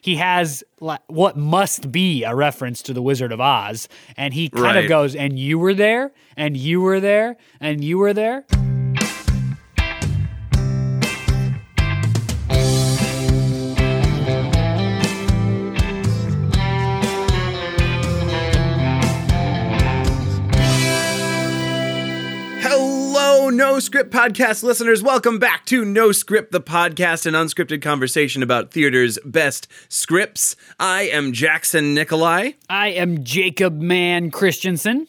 he has what must be a reference to the Wizard of Oz, and he kind Right. of goes, "And you were there, and you were there, and you were there." No Script Podcast listeners. Welcome back to No Script, the podcast, an unscripted conversation about theater's best scripts. I am Jackson Nikolai. I am Jacob Mann Christensen.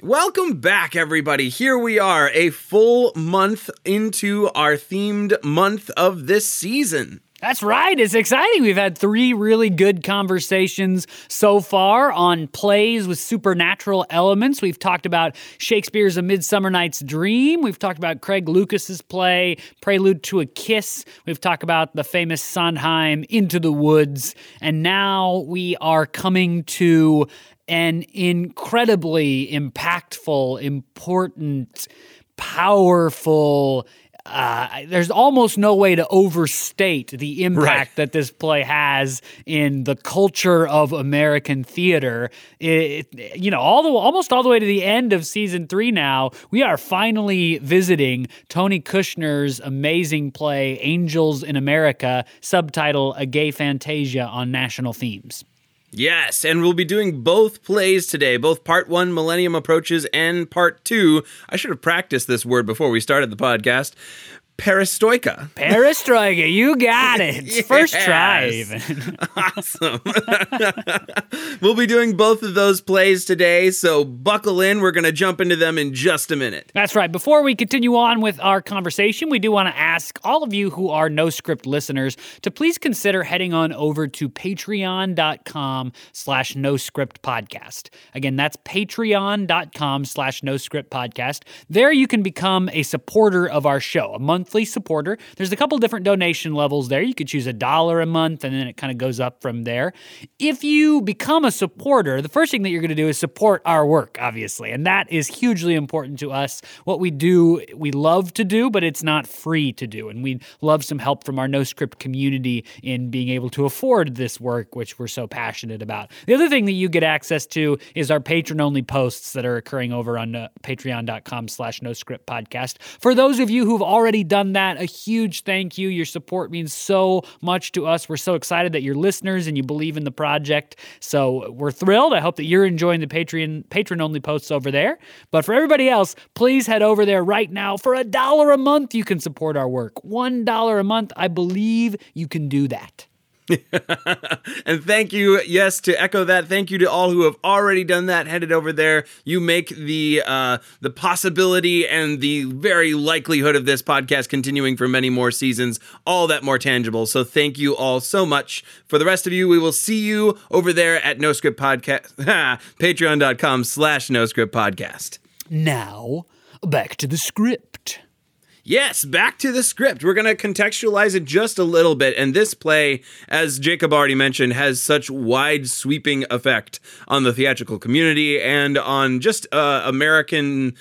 Welcome back, everybody. Here we are, a full month into our themed month of this season. That's right. It's exciting. We've had three really good conversations so far on plays with supernatural elements. We've talked about Shakespeare's A Midsummer Night's Dream. We've talked about Craig Lucas's play Prelude to a Kiss. We've talked about the famous Sondheim Into the Woods. And now we are coming to an incredibly impactful, important, powerful, uh, there's almost no way to overstate the impact Right. that this play has in the culture of American theater. It, it- you know, all the almost all the way to the end of season three. Now we are finally visiting Tony Kushner's amazing play "Angels in America," subtitle "A Gay Fantasia on National Themes." Yes, and we'll be doing both plays today, both part one, Millennium Approaches, and part two. I should have practiced this word before we started the podcast. Perestroika. Perestroika, you got it. First try, even. Awesome. we'll be doing both of those plays today, so buckle in. We're going to jump into them in just a minute. That's right. Before we continue on with our conversation, we do want to ask all of you who are no script listeners to please consider heading on over to patreon.com slash no script podcast. Again, that's patreon.com slash no script podcast. There you can become a supporter of our show, a monthly supporter. There's a couple different donation levels there. You could choose a dollar a month and then it kind of goes up from there. If you become a supporter, the first thing that you're going to do is support our work, obviously. And that is hugely important to us. What we do, we love to do, but it's not free to do. And we love some help from our NoScript community in being able to afford this work, which we're so passionate about. The other thing that you get access to is our patron only posts that are occurring over on uh, patreon.com slash no script podcast. For those of you who've already done that, a huge thank you. Your support means so much to us. We're so excited that you're listeners and you believe in the project. So we're thrilled. I hope that you're enjoying the Patreon patron only posts over there. But for everybody else, please head over there right now. For a dollar a month, you can support our work. One dollar a month, I believe you can do that. And thank you, yes, to echo that. Thank you to all who have already done that. Headed over there, you make the uh, the possibility and the very likelihood of this podcast continuing for many more seasons all that more tangible. So thank you all so much. For the rest of you, we will see you over there at No Script Podcast, patreon.com slash No Script Podcast. Now, back to the script. Yes, back to the script. We're going to contextualize it just a little bit. And this play, as Jacob already mentioned, has such wide sweeping effect on the theatrical community and on just uh, American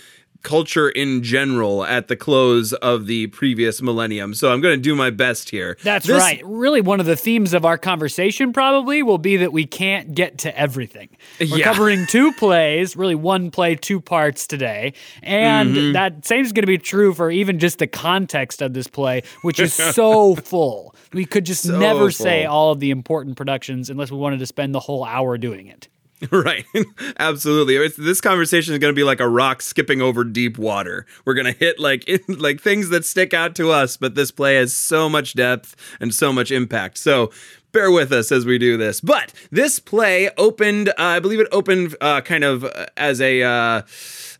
culture in general at the close of the previous millennium. So I'm going to do my best here. That's This- right. Really, one of the themes of our conversation probably will be that we can't get to everything. We're Yeah. covering two plays, really one play, two parts today. And Mm-hmm. that same is going to be true for even just the context of this play, which is so full. We could just So never say all of the important productions unless we wanted to spend the whole hour doing it. Right. Absolutely. It's, this conversation is going to be like a rock skipping over deep water. We're going to hit like like things that stick out to us, but this play has so much depth and so much impact. So bear with us as we do this. But this play opened, uh, I believe it opened uh, kind of uh, as a uh,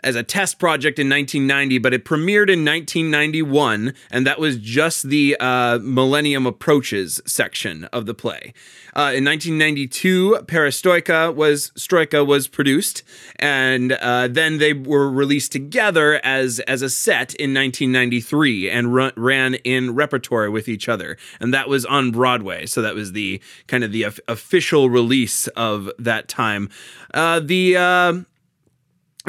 as a test project in 1990, but it premiered in 1991, and that was just the uh, Millennium Approaches section of the play. Uh, in 1992, Perestroika was Stroika was produced, and uh, then they were released together as as a set in 1993 and ran in repertory with each other, and that was on Broadway. So that was the kind of the of- official release of that time. Uh, the uh,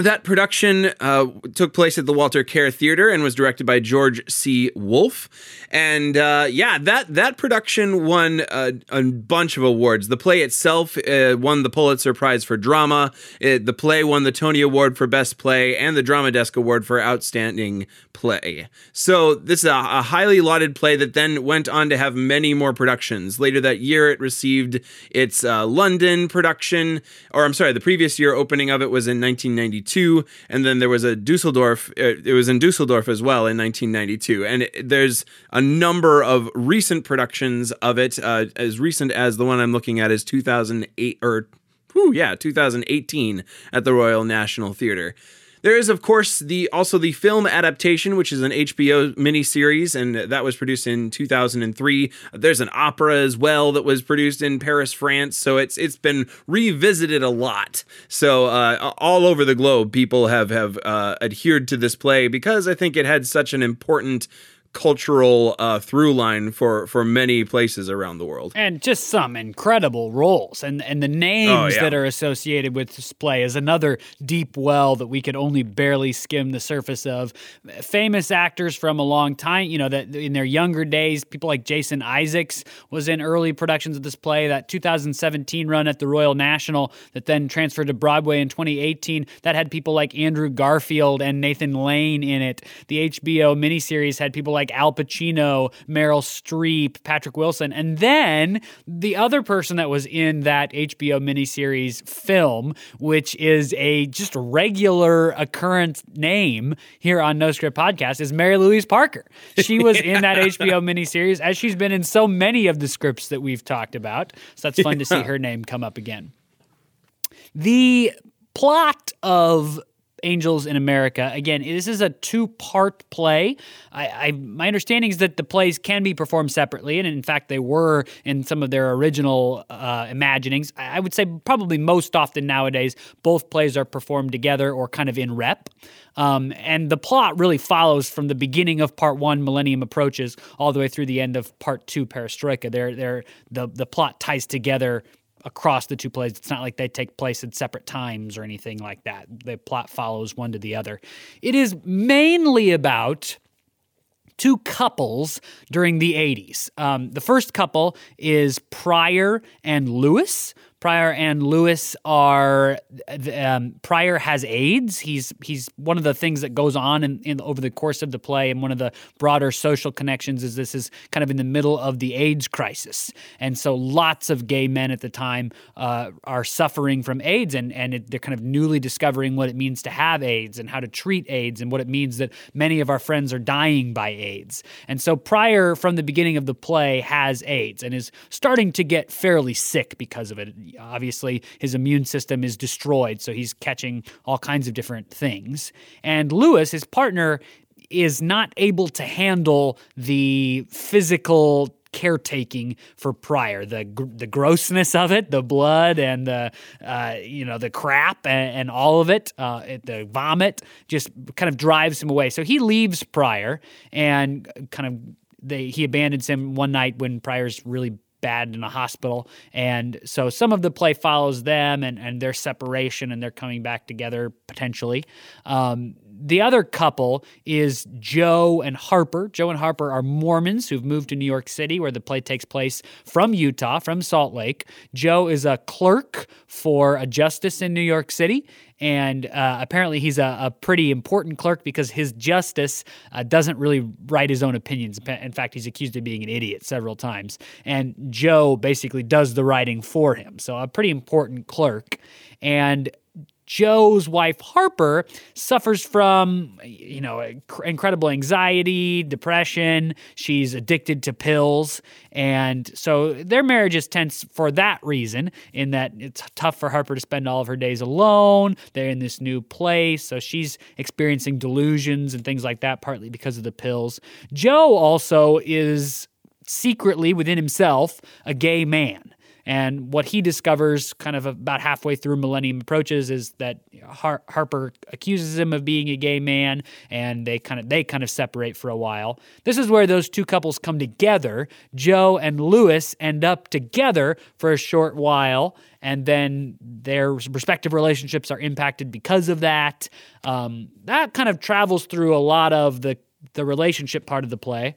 that production uh, took place at the Walter Kerr Theater and was directed by George C. Wolfe. And uh, yeah, that that production won a, a, bunch of awards. The play itself uh, won the Pulitzer Prize for drama. It, the play won the Tony Award for Best Play and the Drama Desk Award for Outstanding Play. So this is a, a highly lauded play that then went on to have many more productions. Later that year, it received its uh, London production, or I'm sorry, the previous year opening of it was in 1992. 1992, and then there was a Dusseldorf. Uh, it was in Dusseldorf as well in 1992, and it, there's a number of recent productions of it. Uh, as recent as the one I'm looking at is 2008 or, whew, yeah, 2018 at the Royal National Theatre. There is, of course, the also the film adaptation, which is an HBO miniseries, and that was produced in 2003. There's an opera as well that was produced in Paris, France. So it's it's been revisited a lot. So uh, all over the globe, people have have uh, adhered to this play because I think it had such an important cultural uh, through line for for many places around the world. And just some incredible roles, and and the names oh, yeah. that are associated with this play is another deep well that we could only barely skim the surface of. Famous actors from a long time, you know, that in their younger days, people like Jason Isaacs was in early productions of this play. That 2017 run at the Royal National that then transferred to Broadway in 2018 that had people like Andrew Garfield and Nathan Lane in it. The HBO miniseries had people like Al Pacino, Meryl Streep, Patrick Wilson. And then the other person that was in that HBO miniseries film, which is a just regular occurrence name here on No Script Podcast, is Mary Louise Parker. She was in that HBO miniseries, as she's been in so many of the scripts that we've talked about. So that's fun yeah. to see her name come up again. The plot of Angels in America. Again, this is a two-part play. I, I, my understanding is that the plays can be performed separately, and in fact, they were in some of their original uh, imaginings. I would say probably most often nowadays, both plays are performed together or kind of in rep. Um, and the plot really follows from the beginning of part one, Millennium Approaches, all the way through the end of part two, Perestroika. They're, they're, the, the plot ties together across the two plays. It's not like they take place at separate times or anything like that. The plot follows one to the other. It is mainly about two couples during the 80s. Um, the first couple is Prior and Lewis, Prior and Lewis are um, Prior has AIDS. He's he's one of the things that goes on in, in, over the course of the play, and one of the broader social connections is this is kind of in the middle of the AIDS crisis, and so lots of gay men at the time uh, are suffering from AIDS, and and it, they're kind of newly discovering what it means to have AIDS and how to treat AIDS, and what it means that many of our friends are dying by AIDS, and so Prior from the beginning of the play has AIDS and is starting to get fairly sick because of it obviously his immune system is destroyed, so he's catching all kinds of different things. And Lewis, his partner, is not able to handle the physical caretaking for Prior, the the grossness of it, the blood and the uh, you know the crap and, and all of it, uh, the vomit, just kind of drives him away. So he leaves Prior and kind of they he abandons him one night when Prior's really bad in a hospital. And so some of the play follows them and, and their separation and they're coming back together potentially. Um, the other couple is Joe and Harper. Joe and Harper are Mormons who've moved to New York City, where the play takes place from Utah, from Salt Lake. Joe is a clerk for a justice in New York City, and uh, apparently he's a, a, pretty important clerk because his justice uh, doesn't really write his own opinions. In fact, he's accused of being an idiot several times. And Joe basically does the writing for him. So, a pretty important clerk. And Joe's wife Harper suffers from, you know, incredible anxiety, depression. She's addicted to pills. And so their marriage is tense for that reason, in that it's tough for Harper to spend all of her days alone. They're in this new place. So she's experiencing delusions and things like that, partly because of the pills. Joe also is secretly within himself a gay man And what he discovers, kind of about halfway through Millennium Approaches, is that Har- Harper accuses him of being a gay man, and they kind of they kind of separate for a while. This is where those two couples come together. Joe and Lewis end up together for a short while, and then their respective relationships are impacted because of that. Um, that kind of travels through a lot of the the relationship part of the play.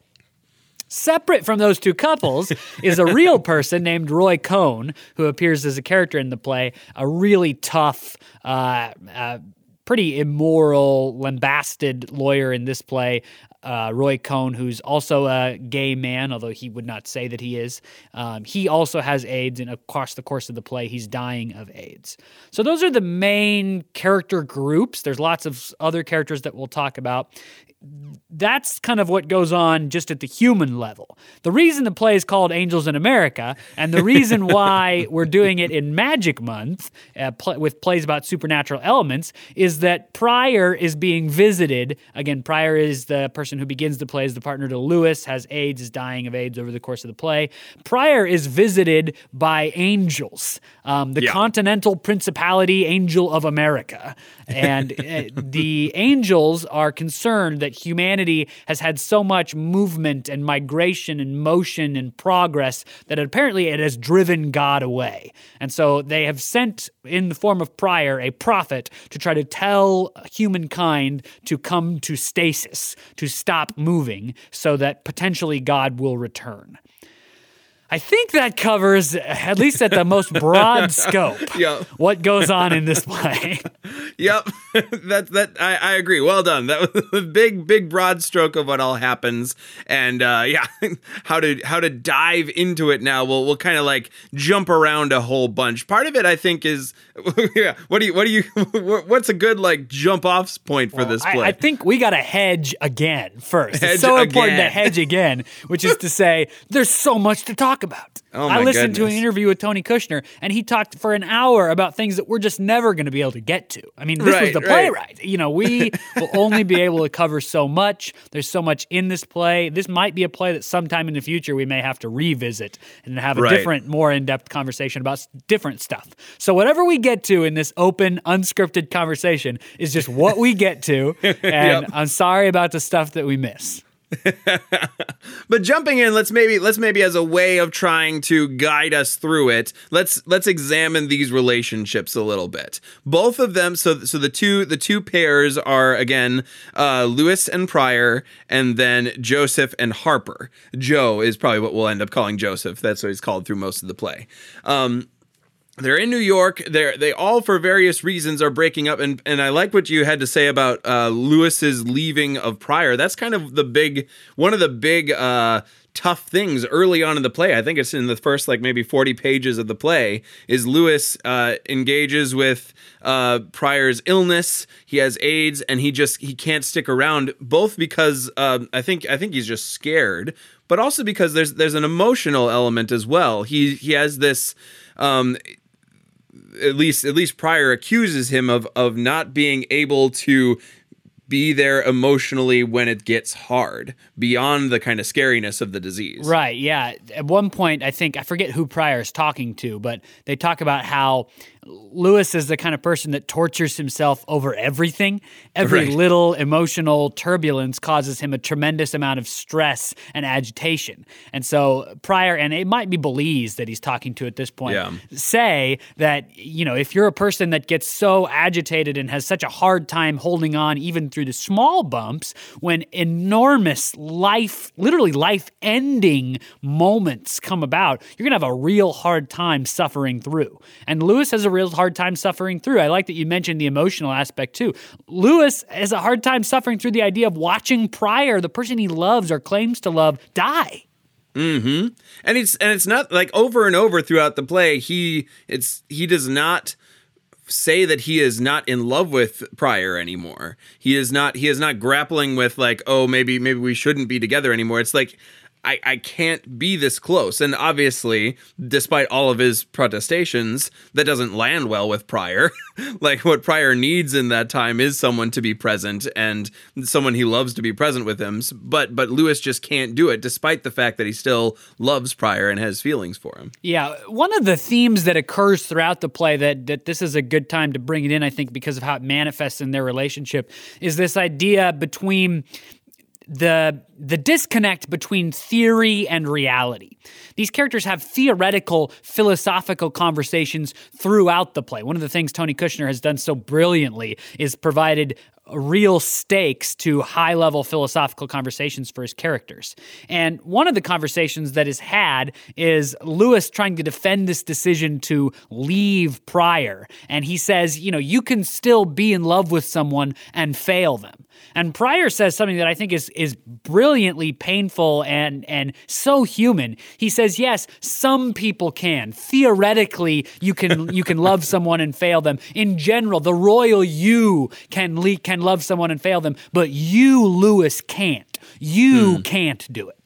Separate from those two couples is a real person named Roy Cohn, who appears as a character in the play, a really tough, uh, uh, pretty immoral, lambasted lawyer in this play. Uh, Roy Cohn, who's also a gay man, although he would not say that he is. Um, he also has AIDS, and across the course of the play, he's dying of AIDS. So, those are the main character groups. There's lots of other characters that we'll talk about that's kind of what goes on just at the human level. The reason the play is called Angels in America, and the reason why we're doing it in Magic Month uh, pl- with plays about supernatural elements, is that Prior is being visited. Again, Prior is the person who begins the play as the partner to Lewis, has AIDS, is dying of AIDS over the course of the play. Prior is visited by angels, um, the Yeah. Continental Principality Angel of America. And uh, the angels are concerned that humanity has had so much movement and migration and motion and progress that apparently it has driven God away. And so they have sent, in the form of Prior, a prophet to try to tell humankind to come to stasis, to stop moving, so that potentially God will return. I think that covers, at least at the most broad scope, Yeah. what goes on in this play. Yep, that that I, I agree. Well done. That was a big, big, broad stroke of what all happens, and uh, yeah, how to how to dive into it now. We'll we'll kind of like jump around a whole bunch. Part of it, I think, is yeah. What do you what do you what's a good like jump off point for this play? I think we got to hedge again first. Hedge it's so important to hedge again, which is to say, there's so much to talk about. Oh I listened to an interview with Tony Kushner, and he talked for an hour about things that we're just never going to be able to get to. I mean, this was the the right. You know, we will only be able to cover so much. There's so much in this play. This might be a play that sometime in the future we may have to revisit and have a Right. different, more in depth conversation about different stuff. So, whatever we get to in this open, unscripted conversation is just what we get to. And Yep. I'm sorry about the stuff that we miss. But jumping in, let's maybe let's maybe as a way of trying to guide us through it, let's let's examine these relationships a little bit. Both of them, so so the two the two pairs are again uh, Lewis and Prior, and then Joseph and Harper. Joe is probably what we'll end up calling Joseph. That's what he's called through most of the play. Um, they're in New York. They're they all for various reasons are breaking up, and and I like what you had to say about uh, Lewis's leaving of Prior. That's kind of the big one of the big uh, tough things early on in the play. I think it's in the first like maybe forty pages of the play. Is Lewis uh, engages with uh, Prior's illness? He has AIDS, and he just he can't stick around. Both because um, I think I think he's just scared, but also because there's there's an emotional element as well. He he has this. Um, at least at least Prior accuses him of of not being able to be there emotionally when it gets hard beyond the kind of scariness of the disease. Right. Yeah. At one point, I think I forget who Prior is talking to, but they talk about how Lewis is the kind of person that tortures himself over everything. Every Right. little emotional turbulence causes him a tremendous amount of stress and agitation. And so Prior, and it might be Belize that he's talking to at this point, Yeah. say that, you know, if you're a person that gets so agitated and has such a hard time holding on even through the small bumps, when enormous life, literally life ending moments come about, you're going to have a real hard time suffering through. And Lewis has a real hard time suffering through. I like that you mentioned the emotional aspect too. Lewis has a hard time suffering through the idea of watching Prior, the person he loves or claims to love, die. Mm-hmm. and it's and it's not like over and over throughout the play he it's he does not say that he is not in love with Prior anymore. He is not he is not grappling with like oh maybe maybe we shouldn't be together anymore. It's like I, I can't be this close. And obviously, despite all of his protestations, that doesn't land well with Prior. like what Prior needs in that time is someone to be present and someone he loves to be present with him. But but Lewis just can't do it, despite the fact that he still loves Prior and has feelings for him. Yeah, one of the themes that occurs throughout the play that that this is a good time to bring it in, I think, because of how it manifests in their relationship, is this idea between the the disconnect between theory and reality. These characters have theoretical philosophical conversations throughout the play. One of the things Tony Kushner has done so brilliantly is provided real stakes to high level philosophical conversations for his characters. And one of the conversations that is had is Lewis trying to defend this decision to leave Prior. And he says, you know, you can still be in love with someone and fail them. And Prior says something that I think is is brilliantly painful and and so human. He says, "Yes, some people can. Theoretically, you can you can love someone and fail them. In general, the royal you can le- can love someone and fail them, but you, Lewis, can't. You mm. can't do it."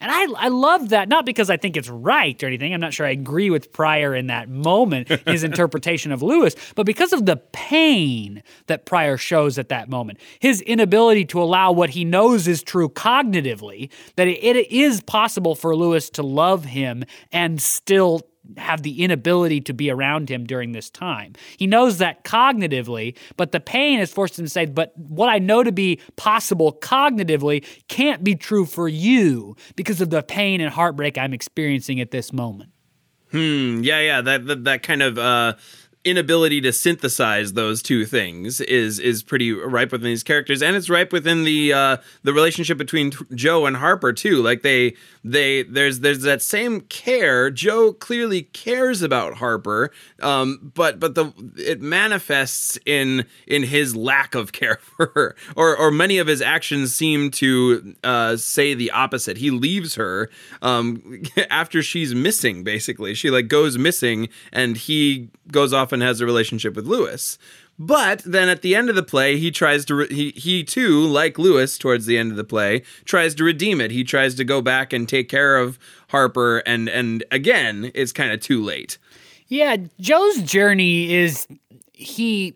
And I, I love that, not because I think it's right or anything. I'm not sure I agree with Prior in that moment, his interpretation of Lewis, but because of the pain that Prior shows at that moment, his inability to allow what he knows is true cognitively, that it, it is possible for Lewis to love him and still have the inability to be around him during this time. He knows that cognitively, but the pain has forced him to say, but what I know to be possible cognitively can't be true for you because of the pain and heartbreak I'm experiencing at this moment. Hmm. Yeah. Yeah. That that, that kind of uh, inability to synthesize those two things is is pretty ripe within these characters, and it's ripe within the uh, the relationship between Joe and Harper too. Like they they there's there's that same care. Joe clearly cares about Harper, um, but but the it manifests in in his lack of care for her, or or many of his actions seem to uh, say the opposite. He leaves her um, after she's missing. Basically, she like goes missing, and he goes off and has a relationship with Lewis. But then at the end of the play, he tries to re- he he too, like Lewis, towards the end of the play, tries to redeem it. He tries to go back and take care of Harper, and and again, it's kind of too late. Yeah, Joe's journey is he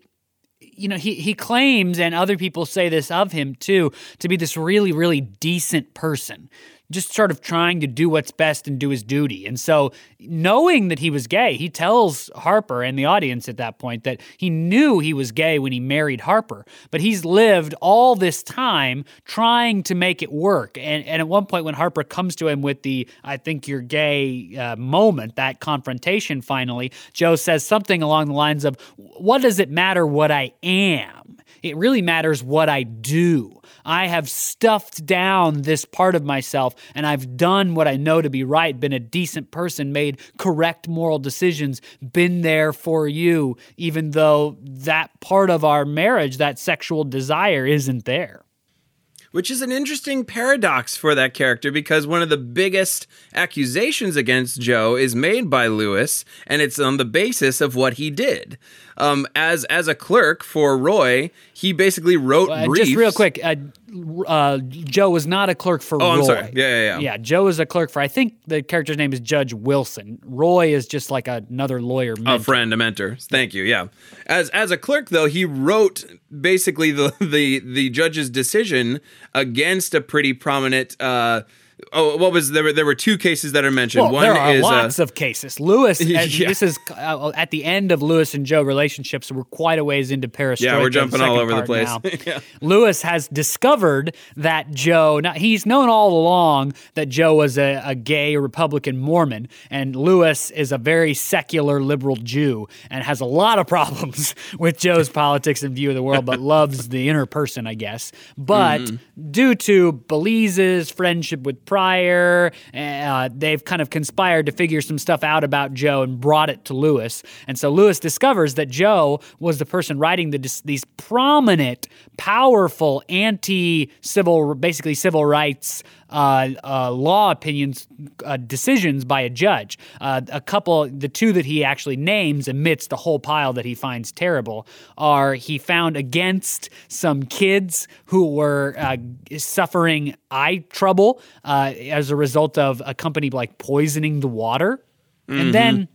you know, he he claims and other people say this of him too, to be this really really decent person just sort of trying to do what's best and do his duty. And so, knowing that he was gay, he tells Harper and the audience at that point that he knew he was gay when he married Harper, but he's lived all this time trying to make it work. And, and at one point, when Harper comes to him with the I think you're gay uh, moment, that confrontation finally, Joe says something along the lines of, What does it matter what I am? It really matters what I do. I have stuffed down this part of myself and I've done what I know to be right, been a decent person, made correct moral decisions, been there for you, even though that part of our marriage, that sexual desire, isn't there. Which is an interesting paradox for that character because one of the biggest accusations against Joe is made by Lewis, and it's on the basis of what he did um, as as a clerk for Roy, he basically wrote uh, briefs. Just real quick, uh, uh, Joe was not a clerk for oh, Roy. I'm sorry. Yeah, yeah, yeah. Yeah, Joe is a clerk for. I think the character's name is Judge Wilson. Roy is just like another lawyer. Mentor. A friend, a mentor. Thank you. Yeah. As as a clerk, though, he wrote basically the the the judge's decision against a pretty prominent. Uh, Oh, what was there? Were, there were two cases that are mentioned. Well, One there are is uh, lots uh, of cases. Lewis, yeah. this is uh, at the end of Lewis and Joe relationships. We're quite a ways into Paris. Yeah, we're jumping all over the place. yeah. Lewis has discovered that Joe. Now he's known all along that Joe was a, a gay Republican Mormon, and Lewis is a very secular liberal Jew and has a lot of problems with Joe's politics and view of the world, but loves the inner person, I guess. But mm-hmm. due to Belize's friendship with Prior. Uh, they've kind of conspired to figure some stuff out about Joe and brought it to Lewis. And so Lewis discovers that Joe was the person writing the, these prominent, powerful anti civil, basically civil rights uh, uh, law opinions uh, decisions by a judge. Uh, a couple, the two that he actually names amidst the whole pile that he finds terrible are he found against some kids who were uh, suffering eye trouble uh, as a result of a company like poisoning the water. And then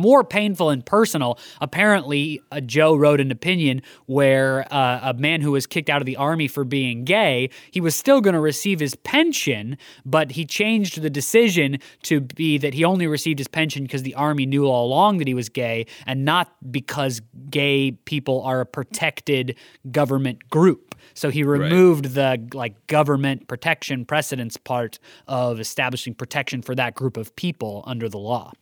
more painful and personal. Apparently, uh, Joe wrote an opinion where uh, a man who was kicked out of the army for being gay, he was still going to receive his pension, but he changed the decision to be that he only received his pension because the army knew all along that he was gay and not because gay people are a protected government group. So he removed the like government protection precedence part of establishing protection for that group of people under the law.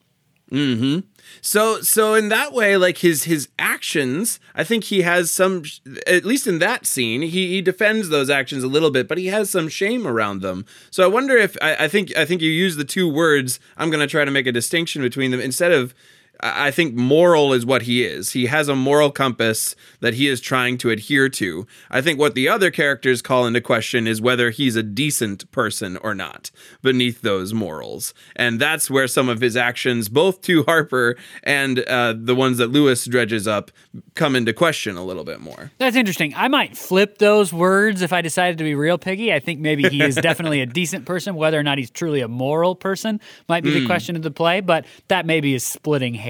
Mm-hmm. So so in that way, like his his actions, I think he has some at least in that scene, he, he defends those actions a little bit, but he has some shame around them. So I wonder if I, I think I think you use the two words, I'm gonna try to make a distinction between them instead of I think moral is what he is. He has a moral compass that he is trying to adhere to. I think what the other characters call into question is whether he's a decent person or not beneath those morals. And that's where some of his actions, both to Harper and uh, the ones that Lewis dredges up, come into question a little bit more. That's interesting. I might flip those words if I decided to be real piggy. I think maybe he is definitely a decent person. Whether or not he's truly a moral person might be the question of the play, but that maybe is splitting hairs.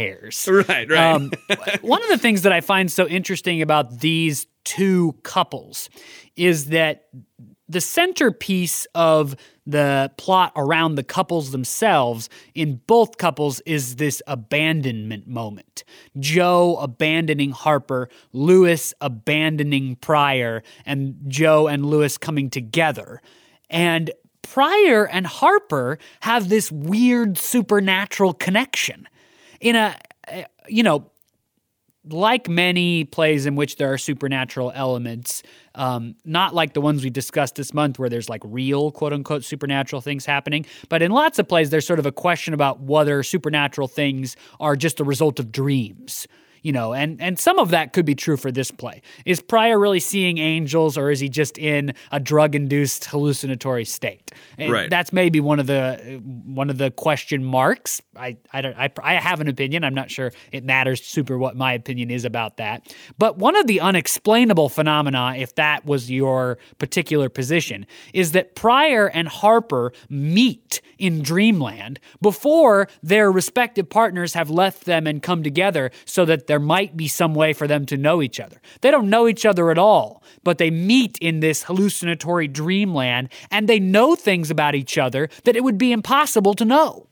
Right, right. Um, one of the things that I find so interesting about these two couples is that the centerpiece of the plot around the couples themselves in both couples is this abandonment moment. Joe abandoning Harper, Lewis abandoning Prior, and Joe and Lewis coming together. And Prior and Harper have this weird supernatural connection. In a, you know, like many plays in which there are supernatural elements, um, not like the ones we discussed this month where there's like real quote unquote supernatural things happening, but in lots of plays, there's sort of a question about whether supernatural things are just a result of dreams. You know, and and some of that could be true for this play. Is Prior really seeing angels, or is he just in a drug-induced hallucinatory state? And Right. That's maybe one of the one of the question marks. I I don't I, I have an opinion. I'm not sure it matters super what my opinion is about that. But one of the unexplainable phenomena, if that was your particular position, is that Prior and Harper meet in Dreamland before their respective partners have left them and come together so that there might be some way for them to know each other. They don't know each other at all, but they meet in this hallucinatory dreamland and they know things about each other that it would be impossible to know.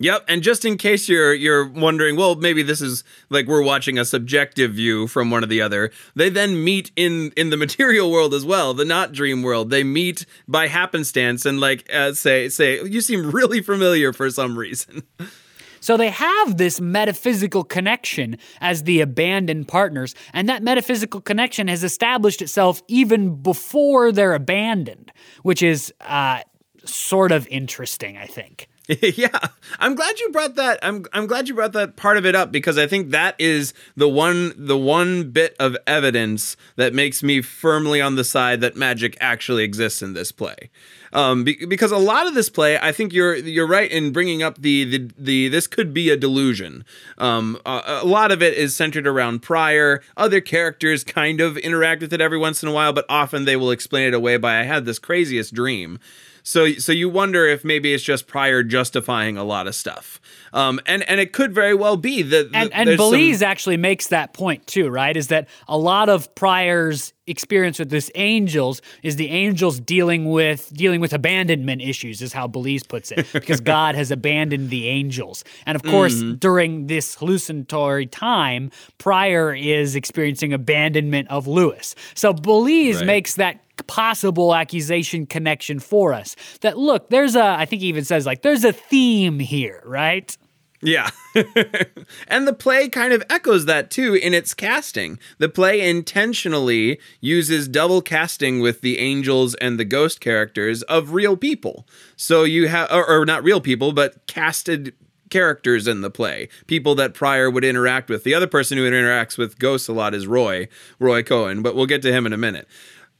Yep, and just in case you're you're wondering, well, maybe this is like we're watching a subjective view from one or the other. They then meet in in the material world as well, the not dream world. They meet by happenstance and like uh, say say you seem really familiar for some reason. So they have this metaphysical connection as the abandoned partners, and that metaphysical connection has established itself even before they're abandoned, which is uh, sort of interesting, I think. yeah, I'm glad you brought that. I'm I'm glad you brought that part of it up because I think that is the one the one bit of evidence that makes me firmly on the side that magic actually exists in this play. Um, be, because a lot of this play, I think you're you're right in bringing up the the, the this could be a delusion. Um, a, a lot of it is centered around Prior. Other characters kind of interact with it every once in a while, but often they will explain it away by I had this craziest dream. So so you wonder if maybe it's just Prior justifying a lot of stuff. Um, and and it could very well be that And, and there's some- Belize actually makes that point too, right? Is that a lot of Prior's experience with this angels is the angels dealing with dealing with abandonment issues, is how Belize puts it, because God has abandoned the angels. And of course, Mm-hmm. during this hallucinatory time, Prior is experiencing abandonment of Lewis. So Belize Right. makes that possible accusation connection for us. That look, there's a I think he even says like there's a theme here, right? Yeah. and the play kind of echoes that too in its casting. The play intentionally uses double casting with the angels and the ghost characters of real people. So you have, or, or not real people, but casted characters in the play. People that Prior would interact with. The other person who interacts with ghosts a lot is Roy, Roy Cohn, but we'll get to him in a minute.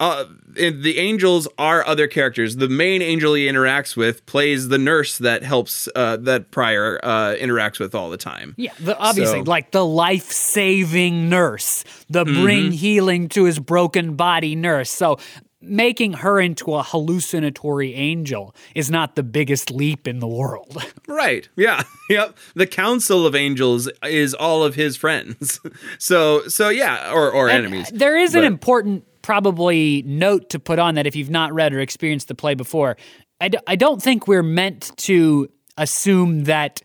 Uh, the angels are other characters. The main angel he interacts with plays the nurse that helps uh, that Prior uh, interacts with all the time. Yeah, the, obviously, So- like the life saving nurse, the bring Mm-hmm. healing to his broken body nurse. So making her into a hallucinatory angel is not the biggest leap in the world. Right. Yeah. Yep. The Council of Angels is all of his friends. So so yeah, or or And, enemies. There is an important, probably, note to put on that if you've not read or experienced the play before. I, d- I don't think we're meant to assume that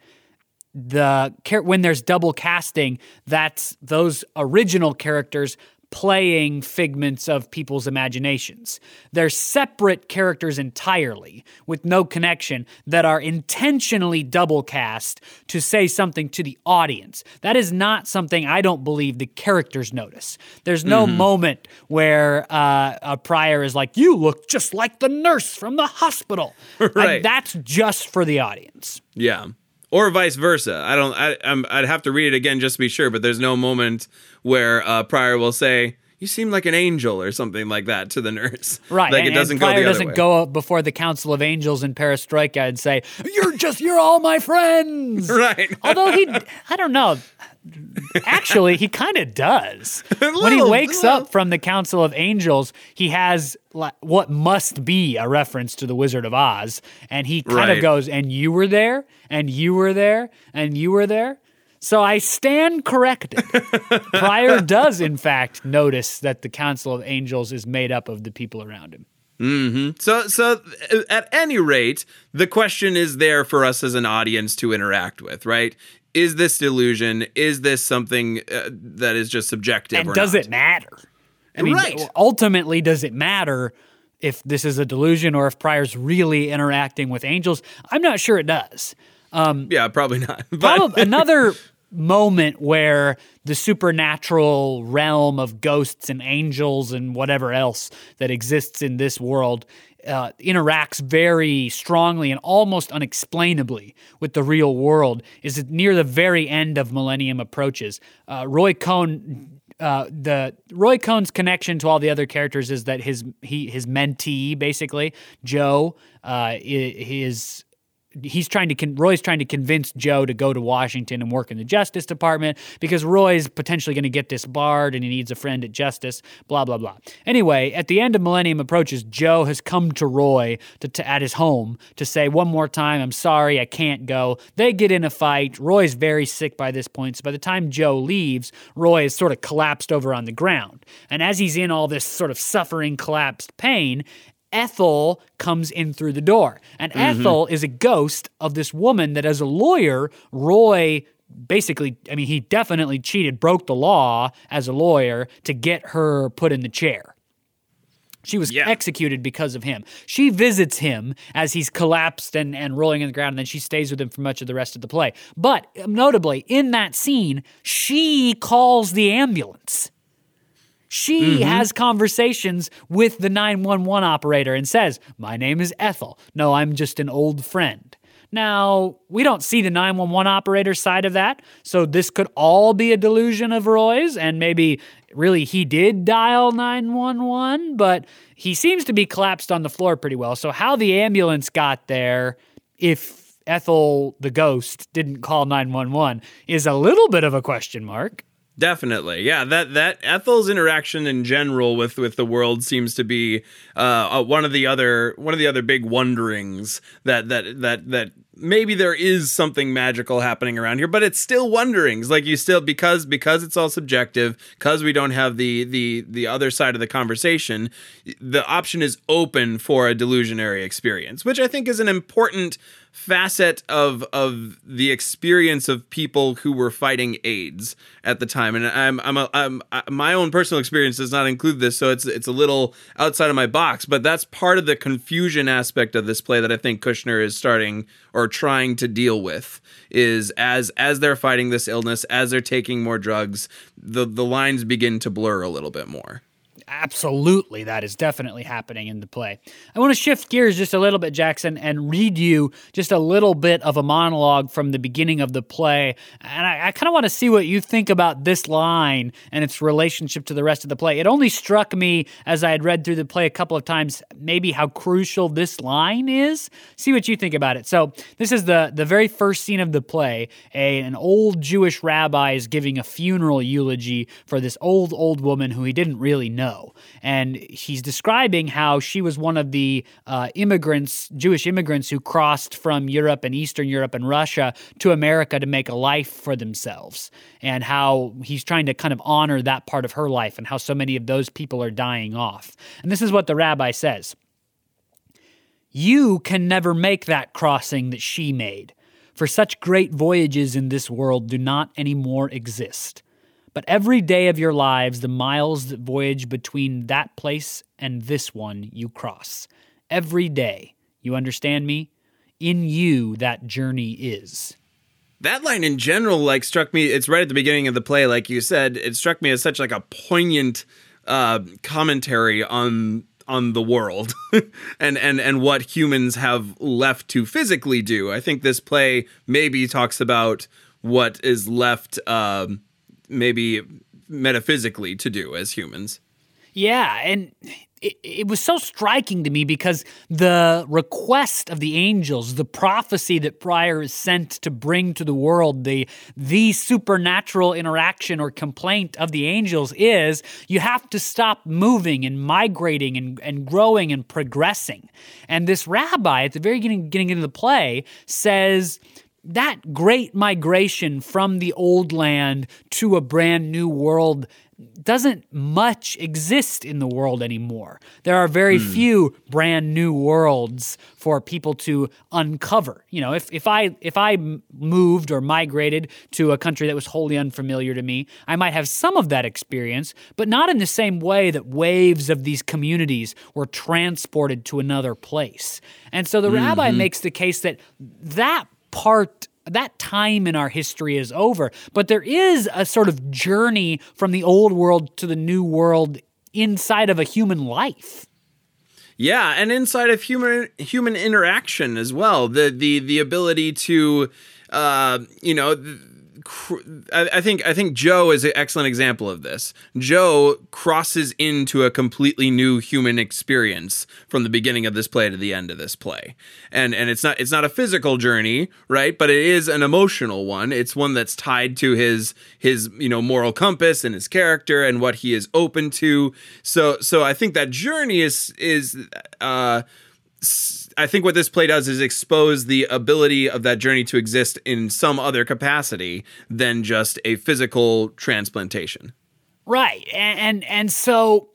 the when there's double casting, that's those original characters playing figments of people's imaginations. They're separate characters entirely with no connection that are intentionally double cast to say something to the audience. That is not something I don't believe the characters notice. There's no moment where uh, a prior is like, "You look just like the nurse from the hospital." Right. that's just for the audience. Yeah. Or vice versa. I don't. I, I'm, I'd have to read it again just to be sure. But there's no moment where uh, Prior will say, "You seem like an angel" or something like that to the nurse. Right. Like and, it doesn't and go Prior other doesn't way. go up before the Council of Angels in Perestroika and say, You're just, you're all my friends. Right. Although he, I don't know. Actually, he kind of does. when he wakes little. up from the Council of Angels, he has what must be a reference to the Wizard of Oz. And he kind of Right. goes, And you were there, and you were there, and you were there. So I stand corrected. Prior does, in fact, notice that the Council of Angels is made up of the people around him. So, so uh, at any rate, the question is there for us as an audience to interact with, right? Is this delusion? Is this something uh, that is just subjective? And or does not? it matter? I mean, Right. ultimately, does it matter if this is a delusion or if Prior's really interacting with angels? I'm not sure it does. Yeah, probably not. But Probably another moment where the supernatural realm of ghosts and angels and whatever else that exists in this world uh, interacts very strongly and almost unexplainably with the real world is near the very end of Millennium Approaches. Uh, Roy Cohn uh, the Roy Cohn's connection to all the other characters is that his he his mentee basically Joe uh, is he's trying to con- Roy's trying to convince Joe to go to Washington and work in the Justice Department because Roy's potentially going to get disbarred and he needs a friend at Justice. Blah blah blah. Anyway, at the end of Millennium Approaches, Joe has come to Roy to, to at his home to say one more time, "I'm sorry, I can't go." They get in a fight. Roy's very sick by this point, so by the time Joe leaves, Roy is sort of collapsed over on the ground. And as he's in all this sort of suffering, collapsed pain, Ethel comes in through the door. And mm-hmm. Ethel is a ghost of this woman that, as a lawyer, Roy basically, I mean, he definitely cheated, broke the law as a lawyer to get her put in the chair. She was Yeah. executed because of him. She visits him as he's collapsed and, and rolling in the ground, and then she stays with him for much of the rest of the play. But notably, in that scene, she calls the ambulance. She mm-hmm. has conversations with the 911 operator and says, My name is Ethel. No, I'm just an old friend. Now, we don't see the 911 operator side of that, so this could all be a delusion of Roy's, and maybe really he did dial 911, but he seems to be collapsed on the floor pretty well. So, how the ambulance got there, if Ethel the ghost didn't call 911, is a little bit of a question mark. Definitely, yeah. That that Ethel's interaction in general with with the world seems to be uh, uh, one of the other one of the other big wonderings that that that that maybe there is something magical happening around here, but it's still wonderings. Like you still because because it's all subjective, because we don't have the the the other side of the conversation. The option is open for a delusionary experience, which I think is an important facet of of the experience of people who were fighting AIDS at the time. And I'm I'm, a, I'm I, my own personal experience does not include this, so it's it's a little outside of my box. But that's part of the confusion aspect of this play that I think Kushner is starting or trying to deal with is as as they're fighting this illness, as they're taking more drugs, the the lines begin to blur a little bit more. Absolutely, that is definitely happening in the play. I want to shift gears just a little bit, Jackson, and read you just a little bit of a monologue from the beginning of the play. And I, I kind of want to see what you think about this line and its relationship to the rest of the play. It only struck me as I had read through the play a couple of times, maybe how crucial this line is. See what you think about it. So, this is the, the very first scene of the play. A, an old Jewish rabbi is giving a funeral eulogy for this old, old woman who he didn't really know. And he's describing how she was one of the uh, immigrants, Jewish immigrants, who crossed from Europe and Eastern Europe and Russia to America to make a life for themselves. And how he's trying to kind of honor that part of her life and how so many of those people are dying off. And this is what the rabbi says You can never make that crossing that she made. For such great voyages in this world do not anymore exist. But every day of your lives, the miles that voyage between that place and this one you cross. Every day. You understand me? In you, that journey is. That line in general, like, struck me. It's right at the beginning of the play, like you said. It struck me as such like a poignant uh, commentary on on the world and and and what humans have left to physically do. I think this play maybe talks about what is left. Um, maybe metaphysically to do as humans. Yeah, and it, it, was so striking to me because the request of the angels, the prophecy that Prior is sent to bring to the world, the the supernatural interaction or complaint of the angels is you have to stop moving and migrating and, and growing and progressing. And this rabbi at the very beginning, getting into the play says that great migration from the old land to a brand new world doesn't much exist in the world anymore. There are very mm. few brand new worlds for people to uncover. You know, if, if I if I moved or migrated to a country that was wholly unfamiliar to me, I might have some of that experience, but not in the same way that waves of these communities were transported to another place. And so the mm-hmm. rabbi makes the case that that part that time in our history is over. But there is a sort of journey from the old world to the new world inside of a human life. Yeah, and inside of human human interaction as well. The the the ability to uh, you know I think I think Joe is an excellent example of this. Joe crosses into a completely new human experience from the beginning of this play to the end of this play, and and it's not it's not a physical journey, right? But it is an emotional one. It's one that's tied to his his you know moral compass and his character and what he is open to. So so I think that journey is is uh I think what this play does is expose the ability of that journey to exist in some other capacity than just a physical transplantation. Right. And and, and so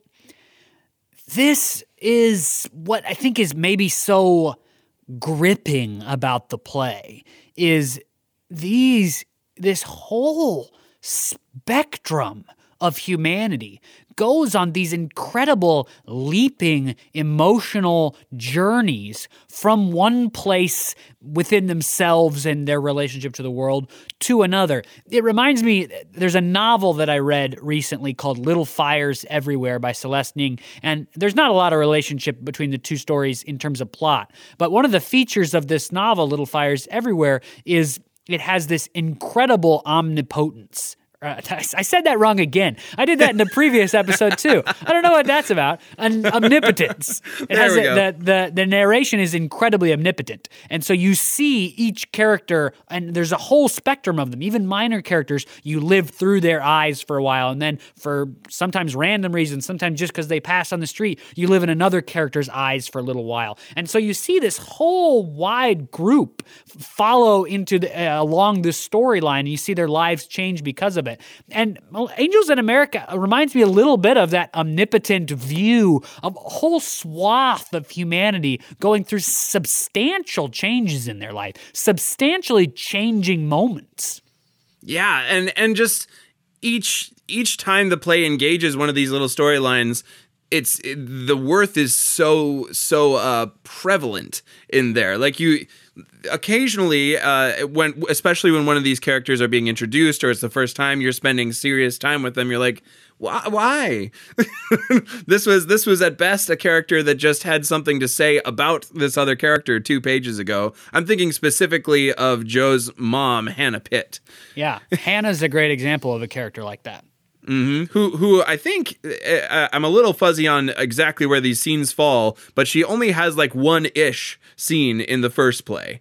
this is what I think is maybe so gripping about the play is these this whole spectrum of humanity goes on these incredible, leaping, emotional journeys from one place within themselves and their relationship to the world to another. It reminds me, there's a novel that I read recently called Little Fires Everywhere by Celeste Ng, and there's not a lot of relationship between the two stories in terms of plot. But one of the features of this novel, Little Fires Everywhere, is it has this incredible omnipotence uh, I said that wrong again. I did that in the previous episode too. I don't know what that's about. An omnipotence. It there has we a, go. The, the the narration is incredibly omnipotent, and so you see each character, and there's a whole spectrum of them. Even minor characters, you live through their eyes for a while, and then for sometimes random reasons, sometimes just because they pass on the street, you live in another character's eyes for a little while, and so you see this whole wide group follow into the, uh, along this storyline. And you see their lives change because of And Angels in America reminds me a little bit of that omnipotent view of a whole swath of humanity going through substantial changes in their life, substantially changing moments. Yeah, and and just each each time the play engages one of these little storylines, it's it, the worth is so so uh prevalent in there like you occasionally uh when especially when one of these characters are being introduced or it's the first time you're spending serious time with them you're like why why? This was this was at best a character that just had something to say about this other character two pages ago. I'm thinking specifically of joe's mom hannah pitt. Yeah, Hannah's a great example of a character like that. Hmm Who who I think uh, I'm a little fuzzy on exactly where these scenes fall, but she only has like one ish scene in the first play,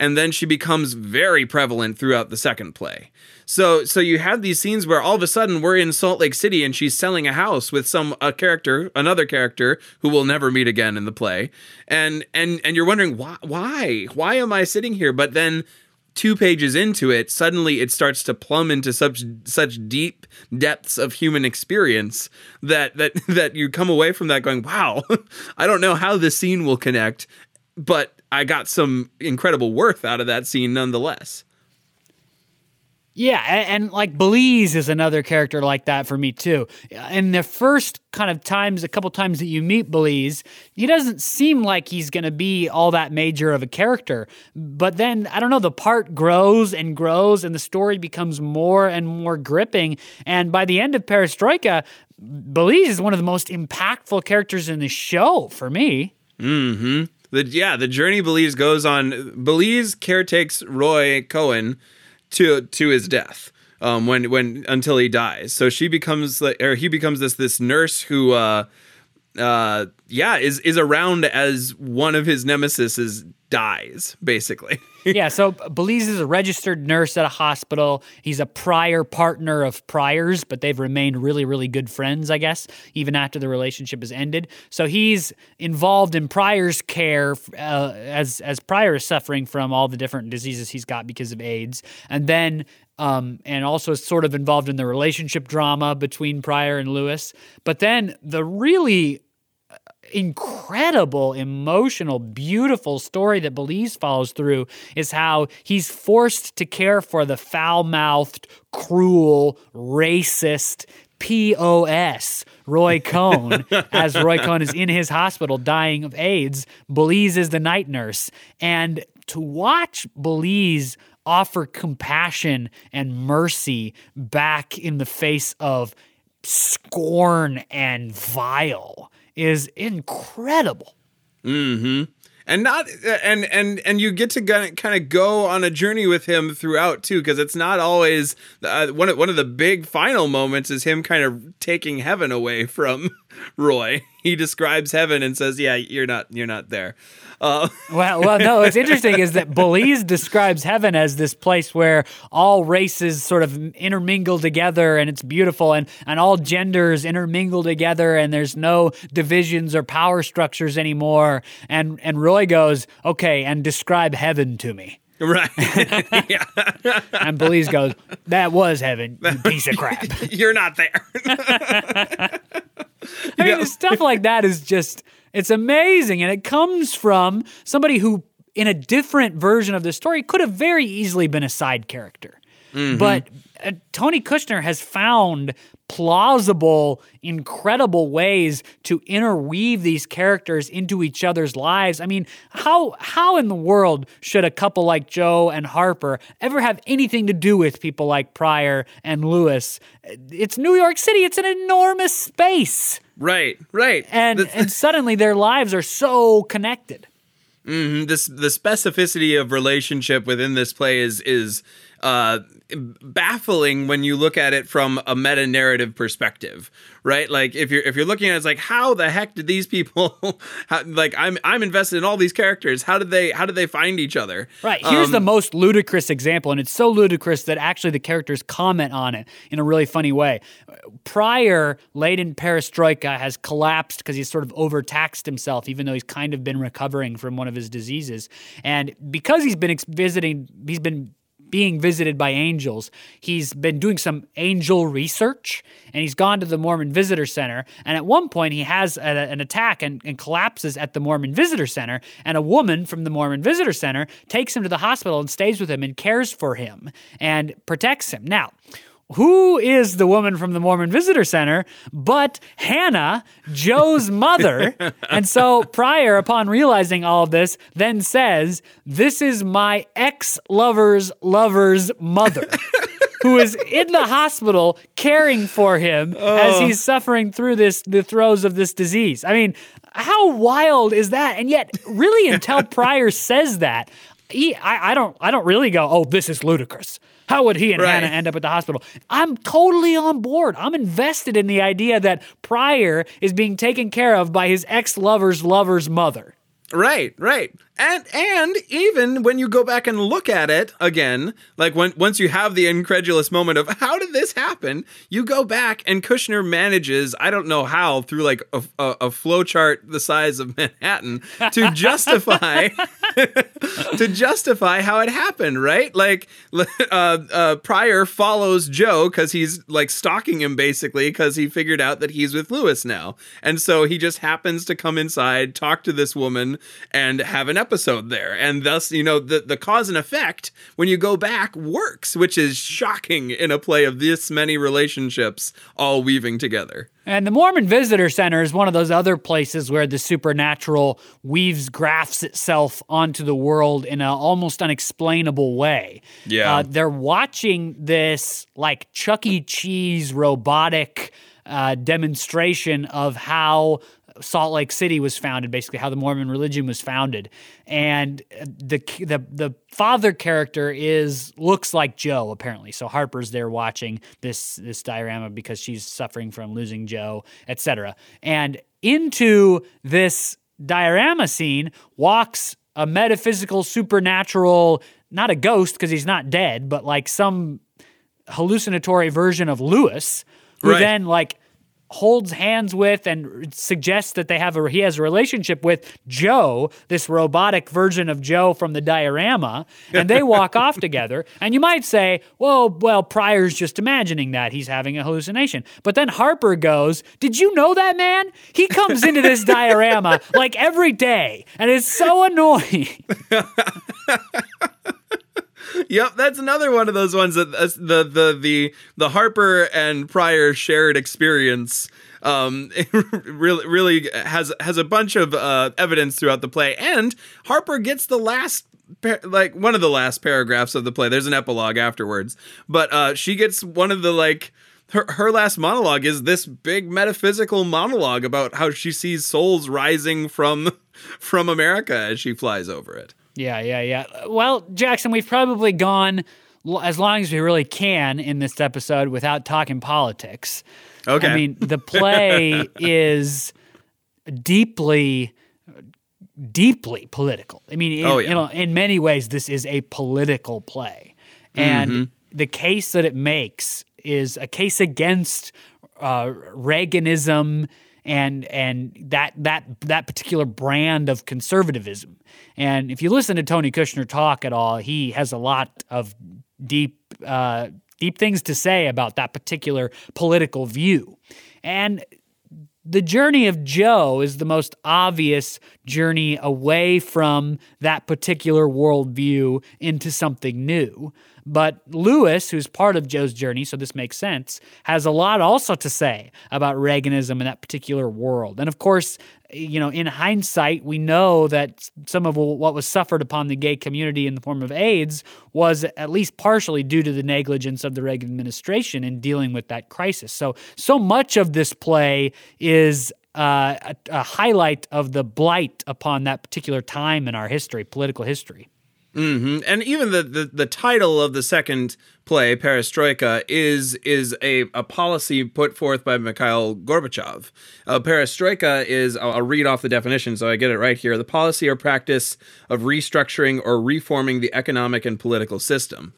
and then she becomes very prevalent throughout the second play. So so you have these scenes where all of a sudden we're in Salt Lake City and she's selling a house with some a character, another character who we'll never meet again in the play, and and and you're wondering why why why am I sitting here? But then two pages into it, suddenly it starts to plumb into such such deep depths of human experience that that that you come away from that going, "Wow, I don't know how this scene will connect, but I got some incredible worth out of that scene nonetheless." Yeah, a- and, like Belize is another character like that for me too. In the first kind of times, a couple times that you meet Belize, he doesn't seem like he's going to be all that major of a character. But then I don't know, the part grows and grows, and the story becomes more and more gripping. And by the end of Perestroika, Belize is one of the most impactful characters in the show for me. Mhm. The yeah, the journey Belize goes on. Belize caretakes Roy Cohn to to his death. Um, when when until he dies. So she becomes like, or he becomes this this nurse who, uh, uh, yeah, is is around as one of his nemesis dies basically. yeah, so Belize is a registered nurse at a hospital. He's a prior partner of Prior's, but they've remained really, really good friends, I guess, even after the relationship has ended. So he's involved in Prior's care uh, as as Prior is suffering from all the different diseases he's got because of AIDS, and then. Um, and also is sort of involved in the relationship drama between Prior and Louis. But then the really incredible, emotional, beautiful story that Belize follows through is how he's forced to care for the foul mouthed, cruel, racist, POS, Roy Cohn, as Roy Cohn is in his hospital dying of AIDS. Belize is the night nurse. And to watch Belize offer compassion and mercy back in the face of scorn and vile is incredible. Mm-hmm. and not and and and you get to kind of go on a journey with him throughout too because it's not always uh, one of one of the big final moments is him kind of taking heaven away from Roy. He describes heaven and says, "Yeah, you're not you're not there." Uh, Well, well, no. What's interesting is that Belize describes heaven as this place where all races sort of intermingle together, and it's beautiful, and and all genders intermingle together, and there's no divisions or power structures anymore. And and Roy goes, okay, and describe heaven to me. right. yeah. And Belize goes, that was heaven, you piece of crap. You're not there. I mean, stuff like that is just, it's amazing. And it comes from somebody who, in a different version of the story, could have very easily been a side character. Mm-hmm. But uh, Tony Kushner has found plausible, incredible ways to interweave these characters into each other's lives. I mean, how how in the world should a couple like Joe and Harper ever have anything to do with people like Prior and Louis? It's New York City. It's an enormous space. right. Right. And and suddenly their lives are so connected. this the specificity of relationship within this play is is uh baffling when you look at it from a meta narrative perspective right like if you're if you're looking at it it's like how the heck did these people how, like i'm i'm invested in all these characters how did they how did they find each other Right. Here's Um, the most ludicrous example, and it's so ludicrous that actually the characters comment on it in a really funny way. Prior in Perestroika, has collapsed because he's sort of overtaxed himself, even though he's kind of been recovering from one of his diseases. And because he's been ex- visiting, he's been being visited by angels. He's been doing some angel research and he's gone to the Mormon Visitor Center. And at one point, he has a- an attack and, and collapses at the Mormon Visitor Center. And a woman from the Mormon Visitor Center takes him to the hospital and stays with him and cares for him and protects him. Now, who is the woman from the Mormon Visitor Center but Hannah, Joe's mother? and so Prior, upon realizing all of this, then says, This is my ex lover's lover's mother. who is in the hospital caring for him as oh. he's suffering through this the throes of this disease. I mean, how wild is that? And yet, really, until Prior says that, he, I, I don't I don't really go, oh, this is ludicrous. How would he and Right. Hannah end up at the hospital? I'm totally on board. I'm invested in the idea that Prior is being taken care of by his ex lover's lover's mother. Right, right. And and even when you go back and look at it again, like when once you have the incredulous moment of how did this happen, you go back and Kushner manages, I don't know how, through like a, a, a flow chart the size of Manhattan to justify to justify how it happened, right? Like uh, uh, Prior follows Joe because he's like stalking him basically because he figured out that he's with Louis now, and so he just happens to come inside, talk to this woman, and have an episode there, and thus you know the the cause and effect when you go back works, which is shocking in a play of this many relationships all weaving together. And the Mormon Visitor Center is one of those other places where the supernatural weaves, grafts itself onto the world in an almost unexplainable way. Yeah. Uh, they're watching this like Chuck E. Cheese robotic uh, demonstration of how Salt Lake City was founded, basically how the Mormon religion was founded, and the the the father character is looks like Joe apparently. So Harper's there watching this this diorama because she's suffering from losing Joe, etc. And into this diorama scene walks a metaphysical, supernatural, not a ghost because he's not dead, but like some hallucinatory version of Louis, who Right. then like holds hands with and suggests that they have a he has a relationship with Joe, this robotic version of Joe from the diorama, and they walk off together. And you might say, "Well, well, Prior's just imagining that he's having a hallucination." But then Harper goes, "Did you know that man? He comes into this diorama like every day, and it's so annoying." Yep, that's another one of those ones that that's the the the the Harper and Prior shared experience. Um, really, really has has a bunch of uh, evidence throughout the play, and Harper gets the last. Like one of the last paragraphs of the play. There's an epilogue afterwards, but uh, she gets one of the like her her last monologue is this big metaphysical monologue about how she sees souls rising from from America as she flies over it. Yeah, yeah, yeah. Well, Jackson, we've probably gone as long as we really can in this episode without talking politics. Okay. I mean, the play is deeply, deeply political. I mean, in, Oh, yeah. you know, in many ways, this is a political play. And Mm-hmm. the case that it makes is a case against uh, Reaganism and and that that that particular brand of conservatism. And if you listen to Tony Kushner talk at all, he has a lot of deep uh, deep things to say about that particular political view. And the journey of Joe is the most obvious journey away from that particular worldview into something new. But Louis, who's part of Joe's journey, so this makes sense, has a lot also to say about Reaganism and that particular world. And of course, you know, in hindsight, we know that some of what was suffered upon the gay community in the form of AIDS was at least partially due to the negligence of the Reagan administration in dealing with that crisis. So, so much of this play is uh, a, a highlight of the blight upon that particular time in our history, political history. Hmm And even the, the the title of the second play, Perestroika, is is a, a policy put forth by Mikhail Gorbachev. Uh, perestroika is I'll, I'll read off the definition so I get it right here: the policy or practice of restructuring or reforming the economic and political system.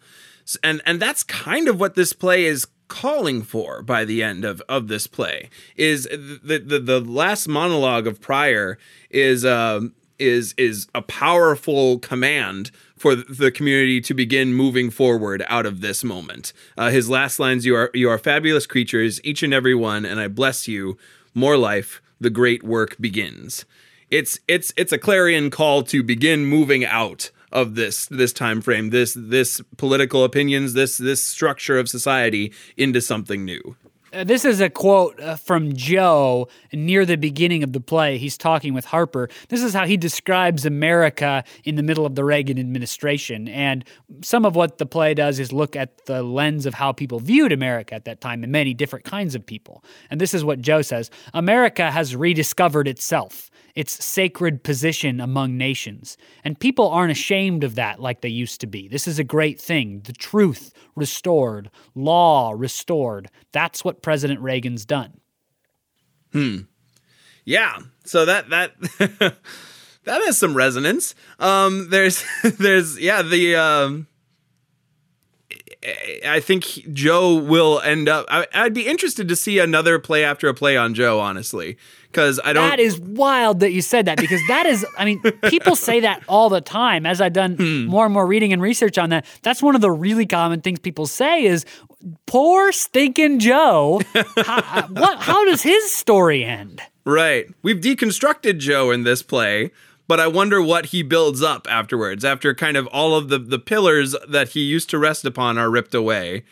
And and that's kind of what this play is calling for by the end of, of this play is the, the the last monologue of Prior is um is is a powerful command for the community to begin moving forward out of this moment. Uh, his last lines: "You are you are fabulous creatures, each and every one, and I bless you. More life, the great work begins." It's it's it's a clarion call to begin moving out of this this time frame, this this political opinions, this this structure of society into something new. Uh, this is a quote uh, from Joe near the beginning of the play. He's talking with Harper. This is how he describes America in the middle of the Reagan administration. And some of what the play does is look at the lens of how people viewed America at that time and many different kinds of people. And this is what Joe says America has rediscovered itself its sacred position among nations. And people aren't ashamed of that like they used to be. This is a great thing. The truth restored, law restored. That's what President Reagan's done. Hmm. Yeah. So that that that has some resonance. Um there's there's yeah, the um I think Joe will end up. I, would be interested to see another play after a play on Joe, honestly, because I don't. That is wild that you said that because that is. I mean, people say that all the time. As I've done hmm. more and more reading and research on that, that's one of the really common things people say is, "Poor stinking Joe." how, what? How does his story end? Right. We've deconstructed Joe in this play but I wonder what he builds up afterwards, after kind of all of the, the pillars that he used to rest upon are ripped away.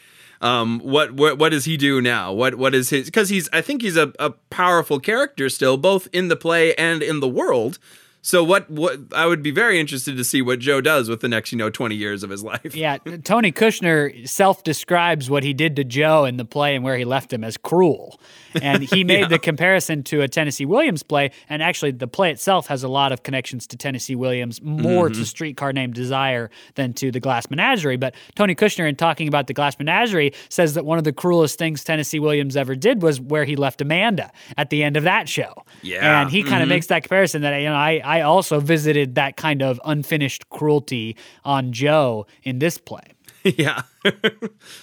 Um, what, what what does he do now? What what is his? Because he's I think he's a, a powerful character still, both in the play and in the world. So what what I would be very interested to see what Joe does with the next, you know, 20 years of his life. Yeah, Tony Kushner self-describes what he did to Joe in the play and where he left him as cruel. And he made yeah. the comparison to a Tennessee Williams play and actually the play itself has a lot of connections to Tennessee Williams, more mm-hmm. to Streetcar Named Desire than to The Glass Menagerie, but Tony Kushner in talking about The Glass Menagerie says that one of the cruelest things Tennessee Williams ever did was where he left Amanda at the end of that show. Yeah. And he kind of mm-hmm. makes that comparison that you know I I also visited that kind of unfinished cruelty on Joe in this play. yeah.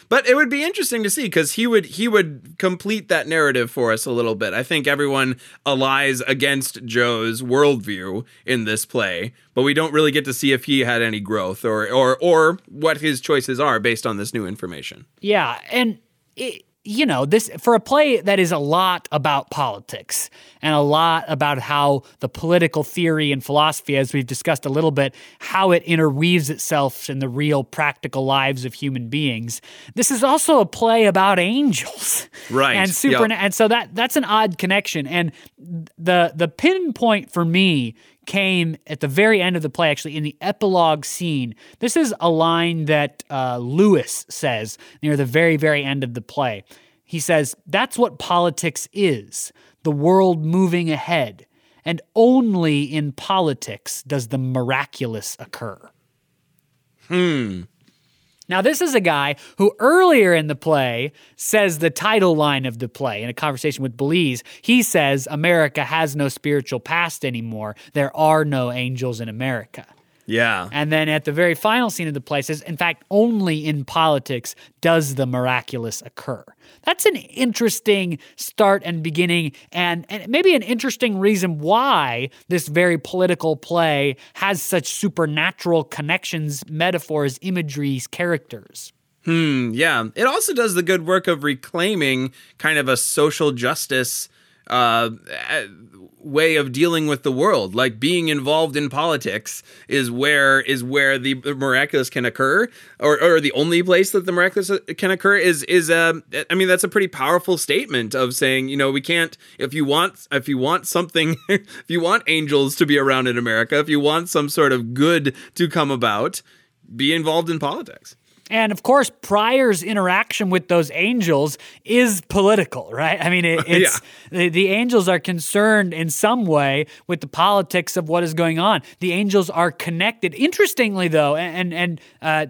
but it would be interesting to see because he would he would complete that narrative for us a little bit. I think everyone allies against Joe's worldview in this play, but we don't really get to see if he had any growth or or or what his choices are based on this new information. Yeah, and it, you know, this for a play that is a lot about politics and a lot about how the political theory and philosophy, as we've discussed a little bit, how it interweaves itself in the real practical lives of human beings. This is also a play about angels, right? And super, yep. and so that that's an odd connection. And the the pinpoint for me came at the very end of the play, actually, in the epilogue scene. This is a line that uh, Louis says near the very, very end of the play. He says, That's what politics is the world moving ahead. And only in politics does the miraculous occur. Hmm. Now, this is a guy who earlier in the play says the title line of the play in a conversation with Belize. He says, America has no spiritual past anymore. There are no angels in America. Yeah. And then at the very final scene of the play says, in fact, only in politics does the miraculous occur. That's an interesting start and beginning, and, and maybe an interesting reason why this very political play has such supernatural connections, metaphors, imageries, characters. Hmm, yeah. It also does the good work of reclaiming kind of a social justice uh, way of dealing with the world. Like being involved in politics is where is where the miraculous can occur, or, or the only place that the miraculous can occur is is uh, I mean that's a pretty powerful statement of saying you know we can't if you want if you want something if you want angels to be around in America if you want some sort of good to come about, be involved in politics. And of course, Prior's interaction with those angels is political, right? I mean, it, it's yeah. the, the, angels are concerned in some way with the politics of what is going on. The angels are connected. Interestingly, though, and and uh,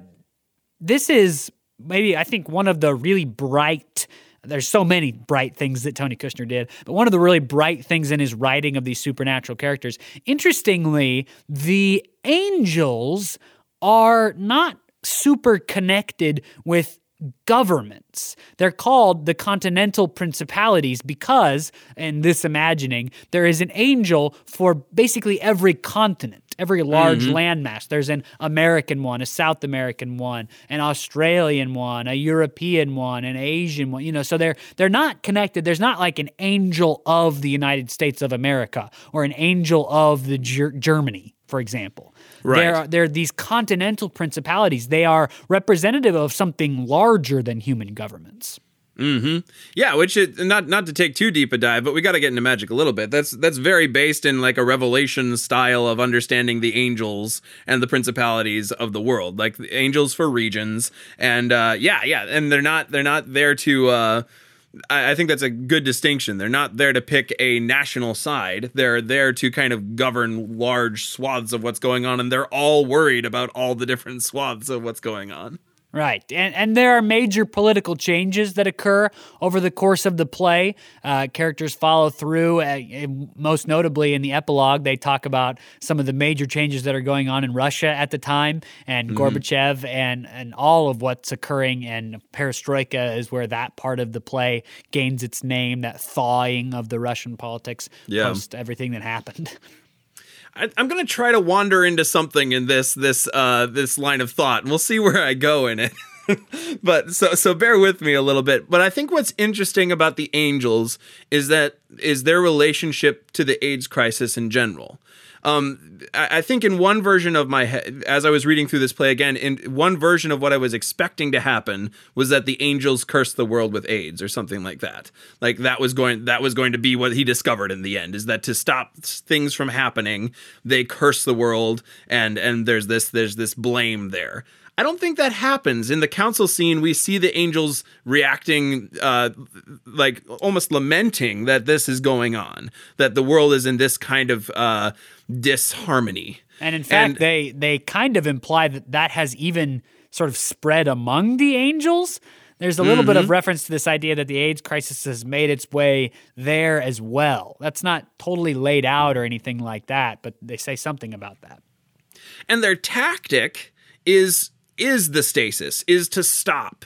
this is maybe I think one of the really bright. There's so many bright things that Tony Kushner did, but one of the really bright things in his writing of these supernatural characters. Interestingly, the angels are not super connected with governments. They're called the continental principalities because, in this imagining, there is an angel for basically every continent. Every large mm-hmm. landmass. There's an American one, a South American one, an Australian one, a European one, an Asian one. You know, so they're they're not connected. There's not like an angel of the United States of America or an angel of the Ger- Germany for example. Right. They're, they're these continental principalities. They are representative of something larger than human governments. Yeah, which it, not not to take too deep a dive, but we got to get into magic a little bit. That's that's very based in like a revelation style of understanding the angels and the principalities of the world, like the angels for regions, and uh, yeah, yeah, and they're not they're not there to. Uh, I I think that's a good distinction. They're not there to pick a national side. They're there to kind of govern large swaths of what's going on, and they're all worried about all the different swaths of what's going on. Right. And, and there are major political changes that occur over the course of the play. Uh, characters follow through. Uh, most notably, in the epilogue, they talk about some of the major changes that are going on in Russia at the time and Gorbachev and, and all of what's occurring. And perestroika is where that part of the play gains its name, that thawing of the Russian politics Yeah. post everything that happened. I, I'm gonna try to wander into something in this this uh this line of thought, and we'll see where I go in it. but so so bear with me a little bit. But I think what's interesting about the angels is that is their relationship to the AIDS crisis in general. Um, I, I think in one version of my as I was reading through this play again, in one version of what I was expecting to happen was that the angels cursed the world with AIDS or something like that. Like that was going that was going to be what he discovered in the end is that to stop things from happening, they curse the world and and there's this there's this blame there. I don't think that happens in the council scene. We see the angels reacting, uh, like almost lamenting that this is going on, that the world is in this kind of uh, disharmony. And in fact, And- they they kind of imply that that has even sort of spread among the angels. There's a little bit Mm-hmm. of reference to this idea that the AIDS crisis has made its way there as well. That's not totally laid out or anything like that, but they say something about that. and their tactic is is the stasis is to stop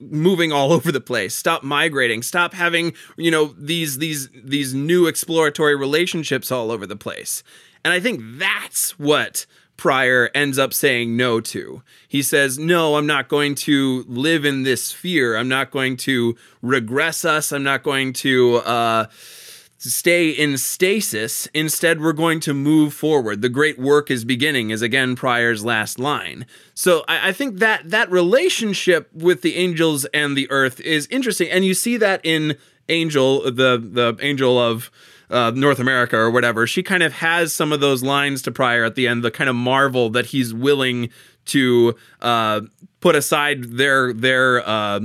moving all over the place stop migrating stop having you know these these these new exploratory relationships all over the place and i think that's what Prior ends up saying no to. He says, No, I'm not going to live in this fear. I'm not going to regress us. I'm not going to uh, stay in stasis. Instead, we're going to move forward. The great work is beginning, is again Prior's last line. So I, I think that that relationship with the angels and the earth is interesting, and you see that in Angel, the the angel of uh, North America or whatever. She kind of has some of those lines to Prior at the end, the kind of marvel that he's willing to uh, put aside their their. Uh,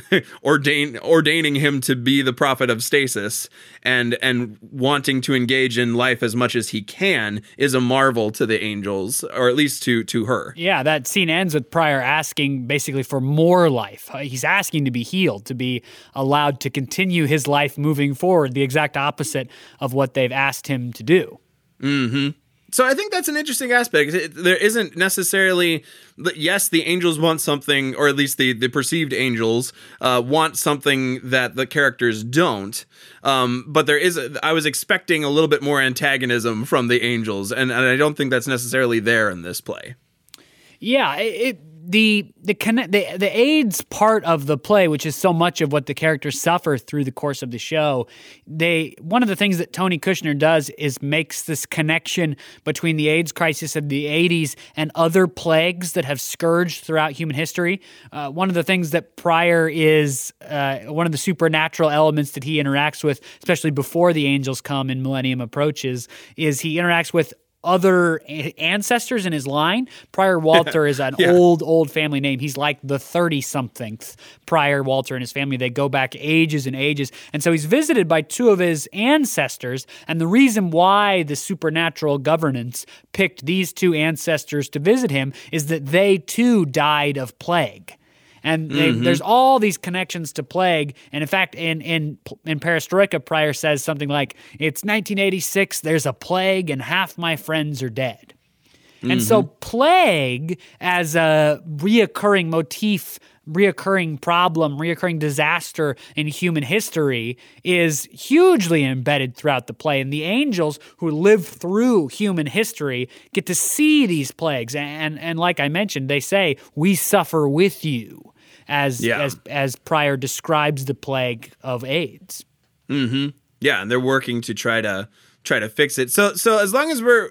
ordain ordaining him to be the prophet of stasis and and wanting to engage in life as much as he can is a marvel to the angels or at least to to her Yeah, that scene ends with Prior asking basically for more life. Uh, He's asking to be healed, to be allowed to continue his life moving forward, the exact opposite of what they've asked him to do. So i think that's an interesting aspect. It- there isn't necessarily yes the angels want something or at least the the perceived angels uh, want something that the characters don't. Um, but there is a, i was expecting a little bit more antagonism from the angels and, and i don't think that's necessarily there in this play. Yeah, it, it the the the the AIDS part of the play, which is so much of what the characters suffer through the course of the show. They one of the things that Tony Kushner does is makes this connection between the AIDS crisis of the '80s and other plagues that have scourged throughout human history. Uh, one of the things that Pryor is uh, one of the supernatural elements that he interacts with, especially before the angels come and Millennium approaches, is he interacts with other ancestors in his line. Prior Walter is an old, old family name. He's like the 30 something Prior Walter and his family. They go back ages and ages. And so he's visited by two of his ancestors. And the reason why the supernatural governance picked these two ancestors to visit him is that they too died of plague. And they, mm-hmm. there's all these connections to plague. And in fact, in in in Perestroika, Prior says something like, "It's 1986. There's a plague, and half my friends are dead." And so, mm-hmm. plague as a reoccurring motif, reoccurring problem, reoccurring disaster in human history is hugely embedded throughout the play. And the angels who live through human history get to see these plagues. And, and like I mentioned, they say, We suffer with you, as, Yeah. as, as Prior describes the plague of AIDS. Mm-hmm. Yeah, and they're working to try to try to fix it. So so as long as we're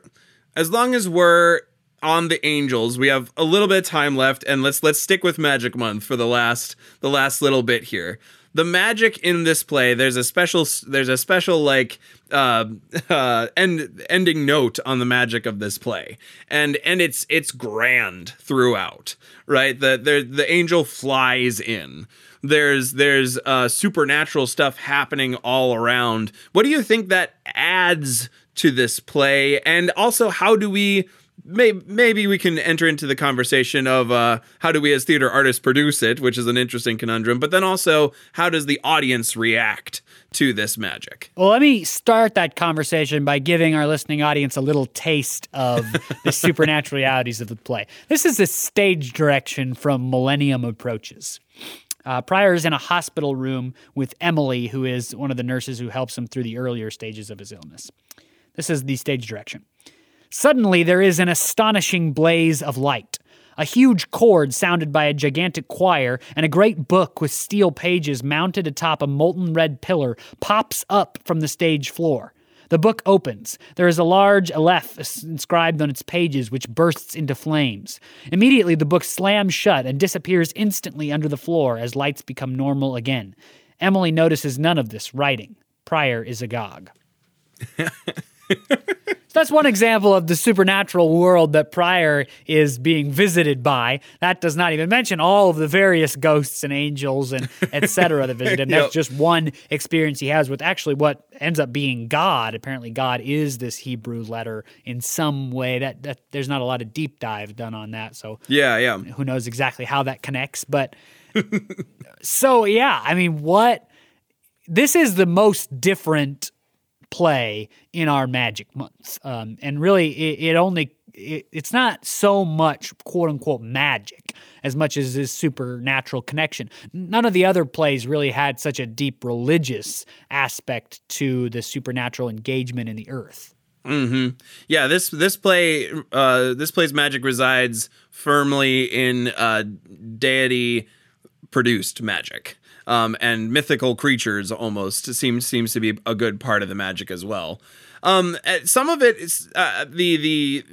as long as we're on the angels we have a little bit of time left and let's let's stick with magic month for the last the last little bit here the magic in this play there's a special there's a special like uh, uh end ending note on the magic of this play. And and it's it's grand throughout right? The the the angel flies in. There's there's uh supernatural stuff happening all around. What do you think that adds to this play? And also how do we maybe, maybe we can enter into the conversation of uh, how do we as theater artists produce it, which is an interesting conundrum, but then also how does the audience react to this magic? Well, let me start that conversation by giving our listening audience a little taste of the supernatural realities of the play. This is a stage direction from Millennium Approaches. Uh, Prior is in a hospital room with Emily, who is one of the nurses who helps him through the earlier stages of his illness. This is the stage direction. Suddenly, there is an astonishing blaze of light. A huge chord sounded by a gigantic choir, and a great book with steel pages mounted atop a molten red pillar pops up from the stage floor. The book opens. There is a large Aleph inscribed on its pages, which bursts into flames. Immediately, the book slams shut and disappears instantly under the floor as lights become normal again. Emily notices none of this writing. Prior is agog. So that's one example of the supernatural world that Prior is being visited by. That does not even mention all of the various ghosts and angels and etc. that visit him. That's yep. just one experience he has with actually what ends up being God. Apparently, God is this Hebrew letter in some way. That, that there's not a lot of deep dive done on that. So yeah, yeah. Who knows exactly how that connects? But so yeah, I mean, what this is the most different play in our magic month. Um, and really, it, it only it, it's not so much quote unquote magic as much as this supernatural connection. None of the other plays really had such a deep religious aspect to the supernatural engagement in the earth. Hmm. Yeah. This this play uh, this play's magic resides firmly in uh, deity produced magic um, and mythical creatures almost seems seems to be a good part of the magic as well. Um, eh, some of it is uh, the the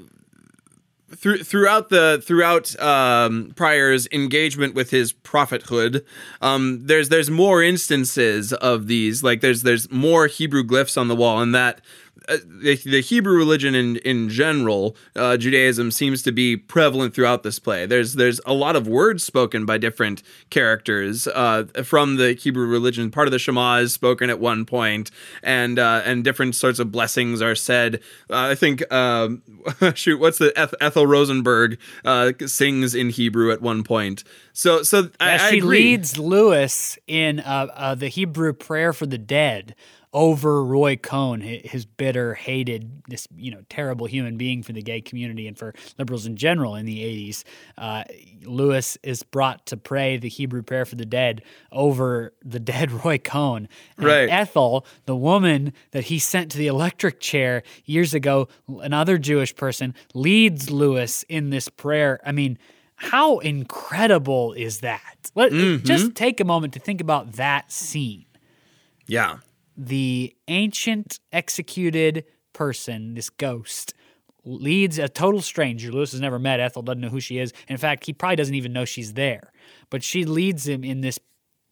through, throughout the throughout um, Prior's engagement with his prophethood, um, there's there's more instances of these. Like there's there's more Hebrew glyphs on the wall, and that uh, the, the, Hebrew religion in in general, uh, Judaism seems to be prevalent throughout this play. There's there's a lot of words spoken by different characters uh, from the Hebrew religion. Part of the Shema is spoken at one point, and uh, and different sorts of blessings are said. Uh, I think um, shoot, what's the Eth- Ethel Rosenberg sings in Hebrew at one point. So so I, she leads Louis in the Hebrew prayer for the dead over Roy Cohn, his bitter, hated, this you know terrible human being for the gay community and for liberals in general in the '80s. Uh, Louis is brought to pray the Hebrew prayer for the dead over the dead Roy Cohn. And right. Ethel, the woman that he sent to the electric chair years ago, another Jewish person, leads Louis in this prayer. I mean. How incredible is that? Let, mm-hmm. Just take a moment to think about that scene. Yeah the ancient executed person, this ghost, leads a total stranger. Louis has never met Ethel, doesn't know who she is. In fact, he probably doesn't even know she's there. But she leads him in this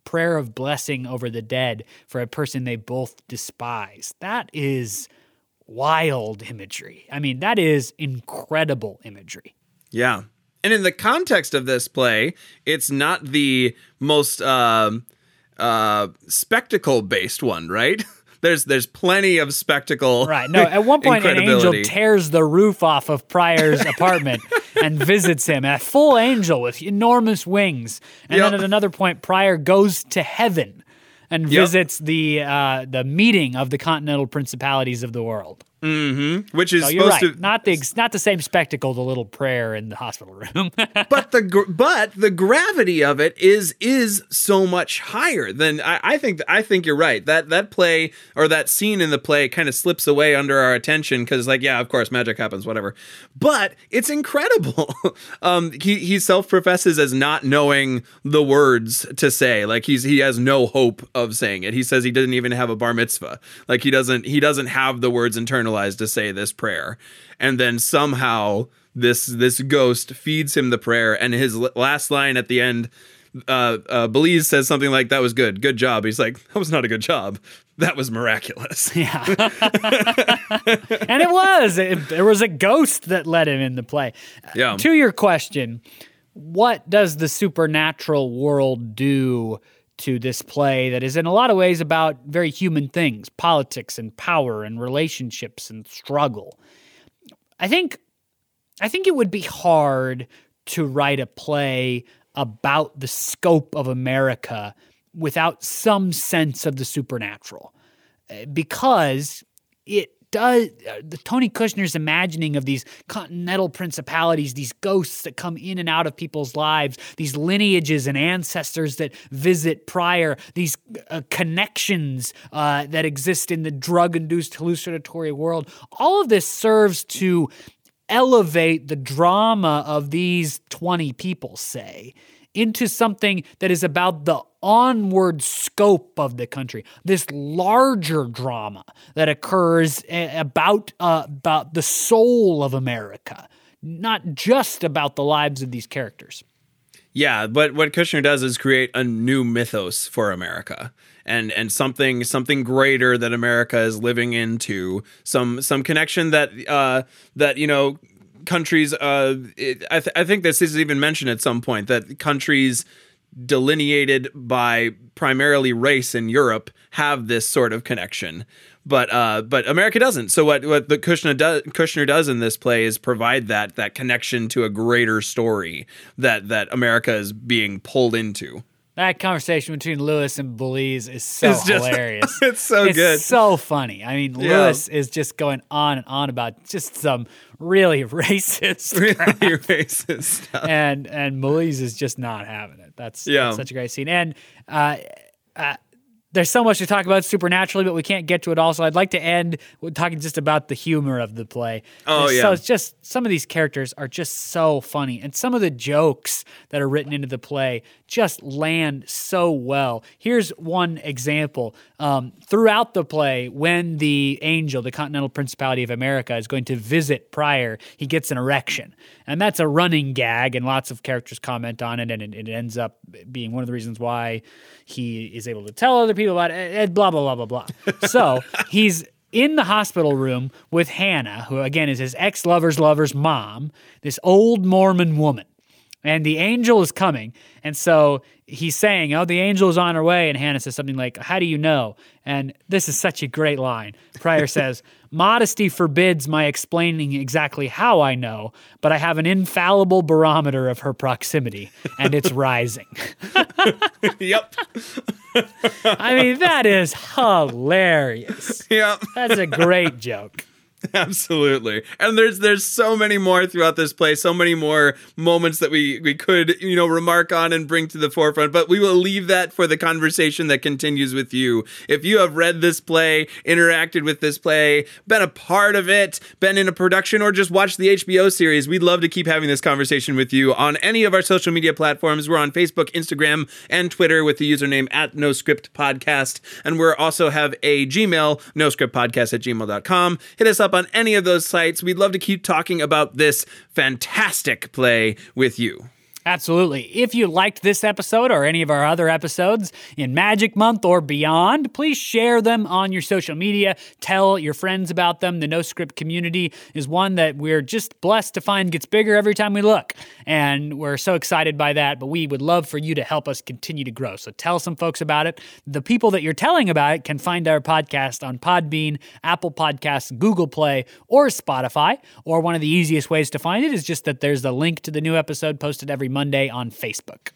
prayer of blessing over the dead for a person they both despise. That is wild imagery. I mean, that is incredible imagery. Yeah. And in the context of this play, it's not the most. Uh, uh, spectacle based one, right? there's there's plenty of spectacle. Right. No, at one point an angel tears the roof off of Prior's apartment and visits him. A full angel with enormous wings. And yep. then at another point Prior goes to heaven and yep. visits the uh, the meeting of the continental principalities of the world. Mm-hmm. Which is so supposed right. to not the not the same spectacle, the little prayer in the hospital room. but the but the gravity of it is is so much higher than I, I think. I think you're right. That that play or that scene in the play kind of slips away under our attention because, like, yeah, of course, magic happens, whatever. But it's incredible. um, he he self professes as not knowing the words to say. Like he's he has no hope of saying it. He says he didn't even have a bar mitzvah. Like he doesn't he doesn't have the words in turn internalized to say this prayer, and then somehow this this ghost feeds him the prayer, and his last line at the end. Uh, uh, Belize says something like, "That was good, good job." He's like, "That was not a good job. That was miraculous." Yeah. and it was. It, there was a ghost that led him in the play. Yeah. To your question, what does the supernatural world do to this play that is in a lot of ways about very human things, politics and power and relationships and struggle? I think I think it would be hard to write a play about the scope of America without some sense of the supernatural Uh, because it does uh, the Tony Kushner's imagining of these continental principalities, these ghosts that come in and out of people's lives, these lineages and ancestors that visit Prior, these uh, connections uh, that exist in the drug-induced hallucinatory world. All of this serves to elevate the drama of these 20 people, say, into something that is about the onward scope of the country, this larger drama that occurs about, uh, about the soul of America, not just about the lives of these characters. Yeah, but what Kushner does is create a new mythos for America. And, and something something greater that America is living into some some connection that uh, that you know countries uh, it, I, th- I think this is even mentioned at some point that countries delineated by primarily race in Europe have this sort of connection. But uh, but America doesn't. So what what the Kushner does Kushner does in this play is provide that that connection to a greater story that that America is being pulled into. That conversation between Louis and Belize is so It's just- hilarious. it's so it's good. so funny. I mean, Yeah. Louis is just going on and on about just some really racist crap. Really racist stuff. and and Belize is just not having it. That's, Yeah. that's such a great scene. And uh, uh, there's so much to talk about supernaturally, but we can't get to it all. So I'd like to end with talking just about the humor of the play. Oh, yeah. So it's just some of these characters are just so funny, and some of the jokes that are written into the play just land so well. Here's one example. Um, throughout the play, when the angel, the Continental Principality of America, is going to visit Prior, he gets an erection. And that's a running gag, and lots of characters comment on it, and it, it ends up being one of the reasons why he is able to tell other people about it, blah, blah, blah, blah, blah. so he's in the hospital room with Hannah, who again is his ex lover's lover's mom, this old Mormon woman. And the angel is coming. And so he's saying, Oh, the angel is on her way. And Hannah says something like, How do you know? And this is such a great line. Prior says, Modesty forbids my explaining exactly how I know, but I have an infallible barometer of her proximity, and it's rising. yep. I mean, that is hilarious. Yep. That's a great joke. Absolutely. And there's there's so many more throughout this play, so many more moments that we we could, you know, remark on and bring to the forefront, but we will leave that for the conversation that continues with you. If you have read this play, interacted with this play, been a part of it, been in a production or just watched the HBO series, we'd love to keep having this conversation with you on any of our social media platforms. We're on Facebook, Instagram, and Twitter with the username at No Script Podcast. And we also have a Gmail, no script podcast at gmail.com. Hit us up on any of those sites. We'd love to keep talking about this fantastic play with you. Absolutely. If you liked this episode or any of our other episodes in Magic Month or beyond, please share them on your social media. Tell your friends about them. The No Script community is one that we're just blessed to find gets bigger every time we look. And we're so excited by that, but we would love for you to help us continue to grow. So tell some folks about it. The people that you're telling about it can find our podcast on Podbean, Apple Podcasts, Google Play, or Spotify. Or one of the easiest ways to find it is just that there's a link to the new episode posted every Monday on Facebook.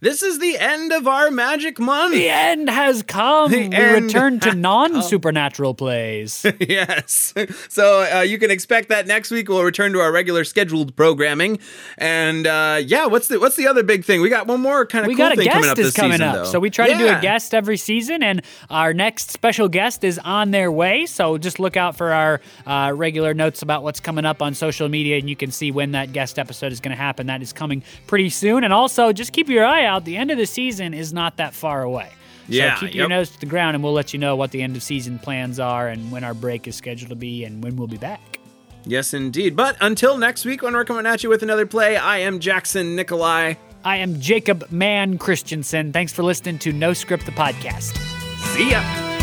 This is the end of our magic month. The end has come. The we return to non supernatural plays. yes. So uh, you can expect that next week. We'll return to our regular scheduled programming. And uh, yeah, what's the what's the other big thing? We got one more kind of we cool got a thing coming guest up is coming season, up. though. So we try to do a guest every season, and our next special guest is on their way. So just look out for our uh, regular notes about what's coming up on social media, and you can see when that guest episode is going to happen. That is coming pretty soon. And also, just keep your eye out. The end of the season is not that far away. Yeah, keep your yep. nose to the ground, and we'll let you know what the end of season plans are and when our break is scheduled to be and when we'll be back. Yes, indeed. But until next week, when we're coming at you with another play, I am Jackson Nikolai. I am Jacob Mann Christensen. Thanks for listening to No Script the podcast. See ya.